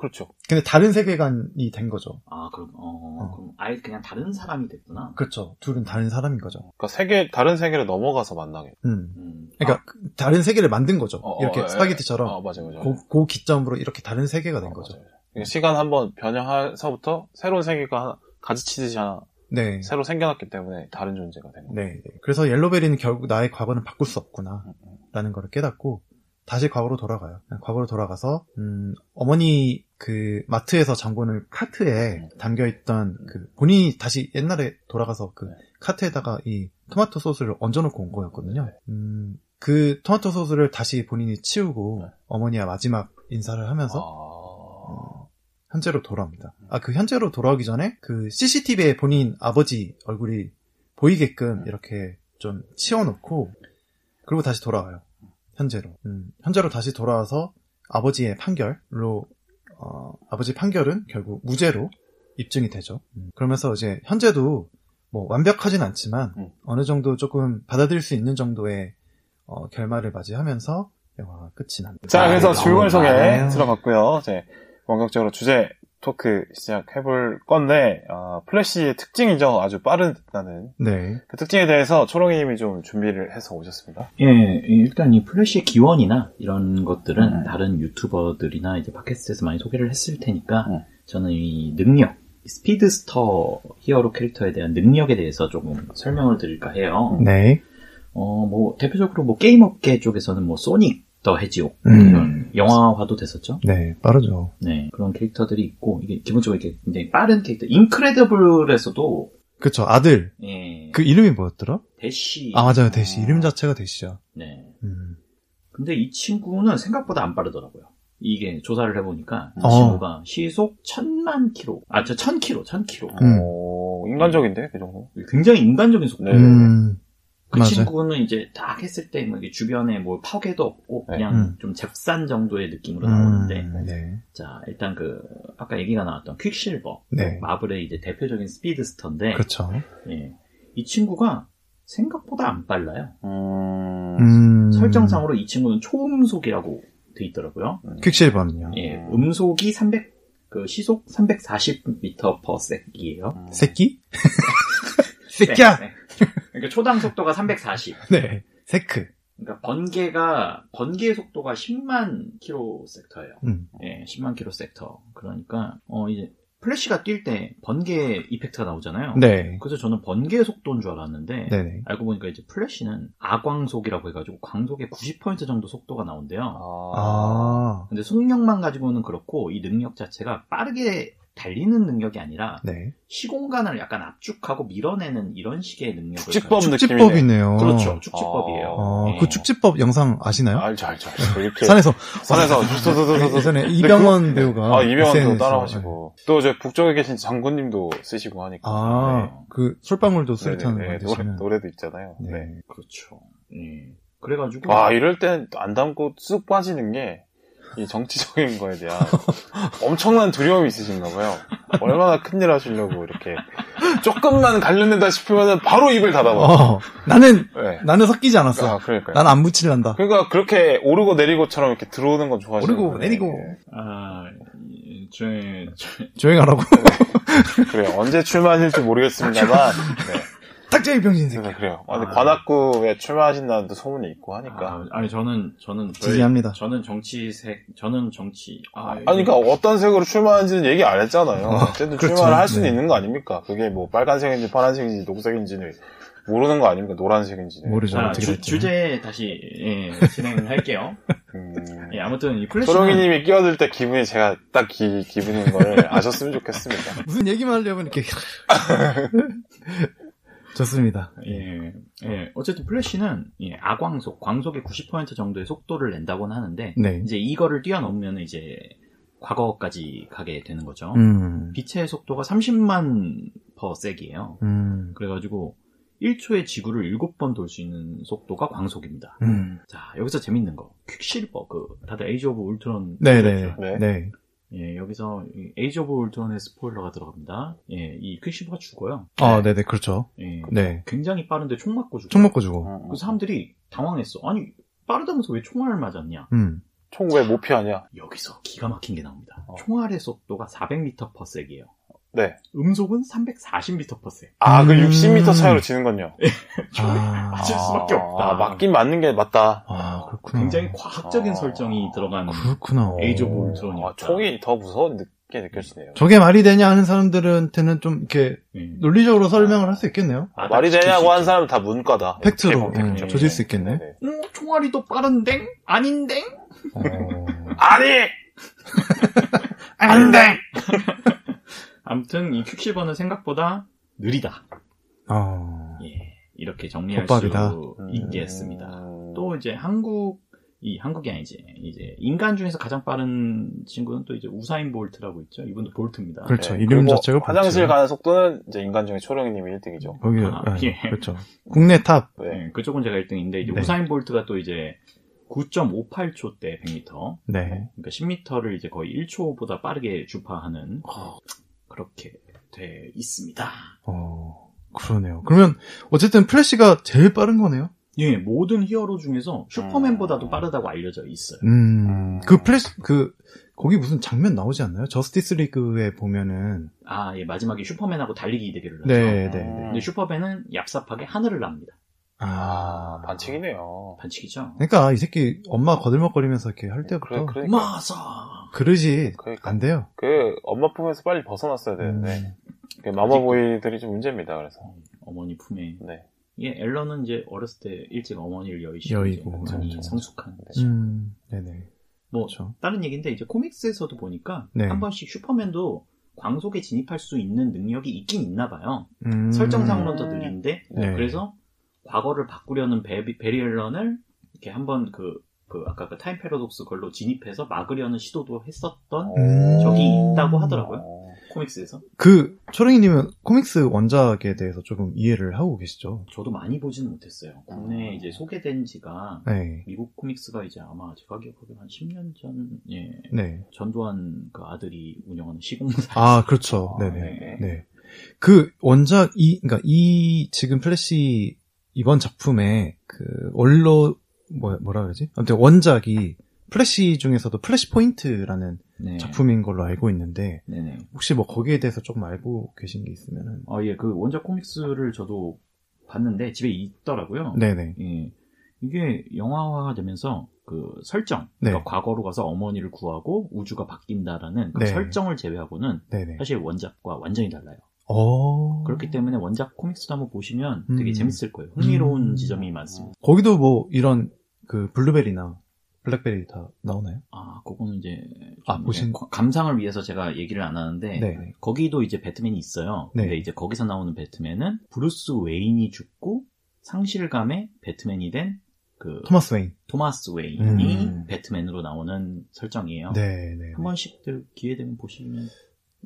그렇죠. 근데 다른 세계관이 된 거죠. 아, 그럼, 어, 어. 그럼 아예 그냥 다른 사람이 됐구나. 그렇죠. 둘은 다른 사람인 거죠. 그러니까 세계, 다른 세계를 넘어가서 만나게. 음. 음. 그러니까 그 다른 세계를 만든 거죠. 어, 어, 이렇게 예, 스파게티처럼 아, 맞아요, 맞아요. 그, 그 기점으로 이렇게 다른 세계가 된 어, 거죠. 맞아요. 그러니까 시간 한번 변형해서부터 새로운 세계가 하나, 가지치듯이 하나 네. 새로 생겨났기 때문에 다른 존재가 되는 거예요. 네, 네. 그래서 옐로베리는 결국 나의 과거는 바꿀 수 없구나. 음, 음. 라는 거를 깨닫고 다시 과거로 돌아가요. 과거로 돌아가서 음, 어머니 그 마트에서 장보는 카트에 음. 담겨 있던 그 본인이 다시 옛날에 돌아가서 그 네. 카트에다가 이 토마토 소스를 얹어놓고 온 거였거든요. 네. 음, 그 토마토 소스를 다시 본인이 치우고 네. 어머니와 마지막 인사를 하면서 아, 어, 현재로 돌아옵니다. 아, 그 현재로 돌아오기 전에 그 CCTV에 본인 아버지 얼굴이 보이게끔 이렇게 좀 치워놓고 그리고 다시 돌아와요. 현재로. 음, 현재로 다시 돌아와서 아버지의 판결로 어, 아버지 판결은 결국 무죄로 입증이 되죠. 음, 그러면서 이제 현재도 뭐 완벽하진 않지만 음. 어느 정도 조금 받아들일 수 있는 정도의 어, 결말을 맞이하면서 영화가 끝이 납니다. 자, 그래서 아, 줄거리 너무 소개 많아요. 들어갔고요. 이제 본격적으로 주제 토크 시작해볼 건데, 아, 플래시의 특징이죠. 아주 빠르다는. 네. 그 특징에 대해서 초롱이님이 좀 준비를 해서 오셨습니다. 예, 일단 이 플래시의 기원이나 이런 것들은 음. 다른 유튜버들이나 이제 팟캐스트에서 많이 소개를 했을 테니까 음. 저는 이 능력, speedster 히어로 캐릭터에 대한 능력에 대해서 조금 설명을 드릴까 해요. 네. 어, 뭐 대표적으로 뭐 게임 업계 쪽에서는 뭐 소닉 더 헤지혹 음. 이런 영화화도 됐었죠. 네, 빠르죠. 네, 그런 캐릭터들이 있고 이게 기본적으로 이렇게 굉장히 빠른 캐릭터. 인크레더블에서도 그쵸, 아들. 예, 그 이름이 뭐였더라? 대시. 아, 맞아요. 대시. 이름 자체가 대시야. 네. 음. 근데 이 친구는 생각보다 안 빠르더라고요. 이게 조사를 해보니까 이 어. 친구가 시속 천만 킬로, 아, 저 천 킬로, 천 킬로. 음. 오, 인간적인데 그 정도. 굉장히 인간적인 속도. 네. 음, 그 맞아요. 친구는 이제 딱 했을 때 뭐 주변에 뭐 파괴도 없고 네. 그냥 음. 좀 잽싼 정도의 느낌으로 나오는데 음, 네. 자 일단 그 아까 얘기가 나왔던 퀵실버 네. 마블의 이제 대표적인 스피드스터인데 그렇죠. 예, 이 친구가 생각보다 안 빨라요. 음. 음, 설정상으로 이 친구는 초음속이라고 돼 있더라고요. 퀵실버는요. 예, 음속이 300, 그 시속 340m per sec이에요. 음. 새끼? 새끼야! 그러니까 초당 속도가 340. 네. sec. 그러니까 번개가 번개 속도가 10만 킬로 per sec예요. 음. 예, 10만 킬로 섹터. 그러니까 어 이제 플래시가 뛸 때 번개 effect가 나오잖아요. 네. 그래서 저는 번개 속도인 줄 알았는데 네네. 알고 보니까 이제 플래시는 아광속이라고 해가지고 광속의 90% 정도 속도가 나온대요. 아. 아, 근데 속력만 가지고는 그렇고 이 능력 자체가 빠르게 달리는 능력이 아니라 네. 시공간을 약간 압축하고 밀어내는 이런 식의 능력을 축지법. 축지법이네요. 그렇죠 축지법이에요. 어, 예. 그 축지법 영상 아시나요? 알죠, 알죠. 알죠. 이렇게 산에서 산에서 예전에 이병헌 배우가 아 이병헌도 SNS 에 따라하시고 또저 북쪽에 계신 장군님도 쓰시고 하니까 아, 그 솔방울도 네. 수리타는 네, 거 네, 노래, 노래도 있잖아요. 네. 네. 그렇죠. 예. 그래가지고 와 이럴 땐 안 담고 쑥 빠지는 게 이 정치적인 거에 대한 엄청난 두려움이 있으신가 봐요. 얼마나 큰일 하시려고 이렇게 조금만 관련된다 싶으면 바로 입을 닫아봐. 어, 나는 네. 나는 섞이지 않았어. 아, 그러니까요. 난안 묻힐란다. 그러니까 그렇게 오르고 내리고처럼 이렇게 들어오는 건 좋아하시는 오르고 건데. 내리고 아, 이- 저, 저, 조용하라고. 그래요. 언제 출마하실지 모르겠습니다만. 네. 딱쟁이 병신 새끼. 그래서 그래요. 아, 근데 아. 관악구에 출마하신다는 또 소문이 있고 하니까. 아, 니 저는 저는 저희- 지지합니다. 저는 정치색 저는 정치 아, 아니, 그러니까 어떤 색으로 출마하는지는 얘기 안 했잖아요. 아, 어쨌든 그렇죠. 출마를 할 수는 네. 있는 거 아닙니까? 그게 뭐 빨간색인지 파란색인지 녹색인지는 모르는 거 아닙니까? 노란색인지는. 모르죠. 자, 어떻게 주. 주제 다시 예, 진행을 할게요. 음... 예, 아무튼 이 플래시는 소롱이님이 끼어들 때 기분이 제가 딱 기, 기분인 걸 아셨으면 좋겠습니다. 무슨 얘기만 하려면 이렇게 좋습니다. 예, 예, 어쨌든 플래시는 예, 아광속, 광속의 90% 정도의 속도를 낸다고는 하는데 네. 이제 이거를 뛰어넘으면 이제 과거까지 가게 되는 거죠. 음. 빛의 속도가 30만 per sec이에요. 음. 그래가지고 1초에 지구를 7번 돌 수 있는 속도가 광속입니다. 음. 자, 여기서 재밌는 거. 퀵실버, 그, 다들 에이지 오브 울트론. 네네. 네. 네. 예, 여기서 이 에이지 오브 울트론의 스포일러가 들어갑니다. 예, 이 퀵실버가 죽어요. 아, 네 네. 그렇죠. 예, 네. 굉장히 빠른데 총 맞고 죽어요. 총 맞고 죽어. 어, 그 사람들이 당황했어. 아니, 빠르다면서 왜 총알을 맞았냐? 음. 총 왜 못 피하냐? 여기서 기가 막힌 게 나옵니다. 어. 총알의 속도가 400m per sec이에요. 네. 음속은 340m per sec. 아, 그 음. 60m 차이로 지는 거네요. 아, 맞을 수밖에 없다. 아, 맞긴 맞는 게 맞다. 아, 그렇구나. 굉장히 과학적인 아. 설정이 들어간 그렇구나. 에이지 오브 울트론이었다. 아, 총이 더 무서운 게 느껴지네요. 저게 말이 되냐 하는 사람들한테는 좀 이렇게 예. 논리적으로 설명을 할 수 있겠네요. 아, 말이 되냐고 한 있죠. 사람 다 문과다. 팩트로, 음, 팩트죠. 조질 수 있겠네. 네. 어, 총알이 더 빠른데? 아닌데? 어... 아니! 안 돼! 아무튼 이 퀵실버는 생각보다 느리다. 어... 예, 이렇게 정리할 족밥이다. 수 있겠습니다. 음. 또 이제 한국 이 한국이 아니지 이제 인간 중에서 가장 빠른 친구는 또 이제 우사인 볼트라고 있죠. 이분도 볼트입니다. 그렇죠. 네, 이름 자체가 화장실 볼트. 가는 속도는 이제 인간 중에 초롱이님이 1등이죠. 거기, 아, 아, 예. 그렇죠. 국내 탑. 네. 예, 그쪽은 제가 1등인데 이제 네. 우사인 볼트가 또 이제 9.58초 대 100m. 네. 그러니까 10m를 이제 거의 1초보다 빠르게 주파하는 어. 그렇게 돼 있습니다. 어, 그러네요. 그러면, 어쨌든 플래시가 제일 빠른 거네요? 예, 모든 히어로 중에서 슈퍼맨보다도 빠르다고 알려져 있어요. 음, 그 플래시, 그, 거기 무슨 장면 나오지 않나요? 저스티스 리그에 보면은, 아, 예, 마지막에 슈퍼맨하고 달리기 대결을 하죠. 네, 네, 네. 근데 슈퍼맨은 얍삽하게 하늘을 납니다. 아, 반칙이네요. 반칙이죠. 그러니까 이 새끼 엄마 거들먹거리면서 이렇게 할 때부터 그래, 그러니까. 마사! 그러지 그러니까. 안 돼요. 그, 엄마 품에서 빨리 벗어났어야 되는데. 음, 그 마마보이들이 좀 문제입니다, 그래서. 어머니 품에. 네. 예, 앨런은 이제 어렸을 때 일찍 어머니를 여의시고 여의고, 이제 완전히 음. 성숙한. 음, 네네. 뭐 그렇죠. 다른 얘기인데 이제 코믹스에서도 보니까 네. 한 번씩 슈퍼맨도 광속에 진입할 수 있는 능력이 있긴 있나 봐요. 음, 설정상으로는 더 느린데 네. 그래서 과거를 바꾸려는 베리, 베리 앨런을 이렇게 한번 그 그 아까 그 타임 패러독스 걸로 진입해서 막으려는 시도도 했었던 음. 적이 있다고 하더라고요. 코믹스에서. 그 초롱이님은 코믹스 원작에 대해서 조금 이해를 하고 계시죠? 저도 많이 보지는 못했어요. 국내에 이제 소개된 지가 네, 미국 코믹스가 이제 아마 제가 기억하기로 한 10년 전에 네. 전두환 그 아들이 운영하는 시공사. 아 그렇죠. 아, 네네. 네. 네. 그 원작 이 그러니까 이 지금 플래시 이번 작품의 그 원로 뭐 뭐라 그러지? 아무튼 원작이 플래시 중에서도 플래시 포인트라는 네. 작품인 걸로 알고 있는데 네네. 혹시 뭐 거기에 대해서 조금 알고 계신 게 있으면은 아, 예, 그 원작 코믹스를 저도 봤는데 집에 있더라고요. 네네 예. 이게 영화화가 되면서 그 설정, 네. 그러니까 과거로 가서 어머니를 구하고 우주가 바뀐다라는 그 네. 설정을 제외하고는 네네. 사실 원작과 완전히 달라요. 어 그렇기 때문에 원작 코믹스도 한번 보시면 되게 음. 재밌을 거예요. 흥미로운 음. 지점이 많습니다. 거기도 뭐 이런 그 블루베리나 블랙베리 다 나오나요? 아, 그거는 이제 아, 좀 보신- 과- 감상을 위해서 제가 얘기를 안 하는데 네. 거기도 이제 배트맨이 있어요. 네. 근데 이제 거기서 나오는 배트맨은 브루스 웨인이 죽고 상실감에 배트맨이 된 그 토마스 웨인. 토마스 웨인이 음. 배트맨으로 나오는 설정이에요. 네 네. 한 번씩들 기회 되면 보시면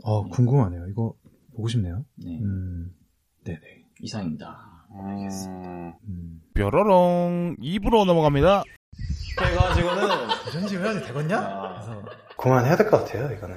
어 궁금하네요. 이거 보고 싶네요. 네, 음. 네네. 이상입니다. 음. 음. 뾰로롱 입으로 넘어갑니다. 그래가지고는 이 정도 해야지 되겠냐? 아, 그만해야 될 것 같아요, 이거는.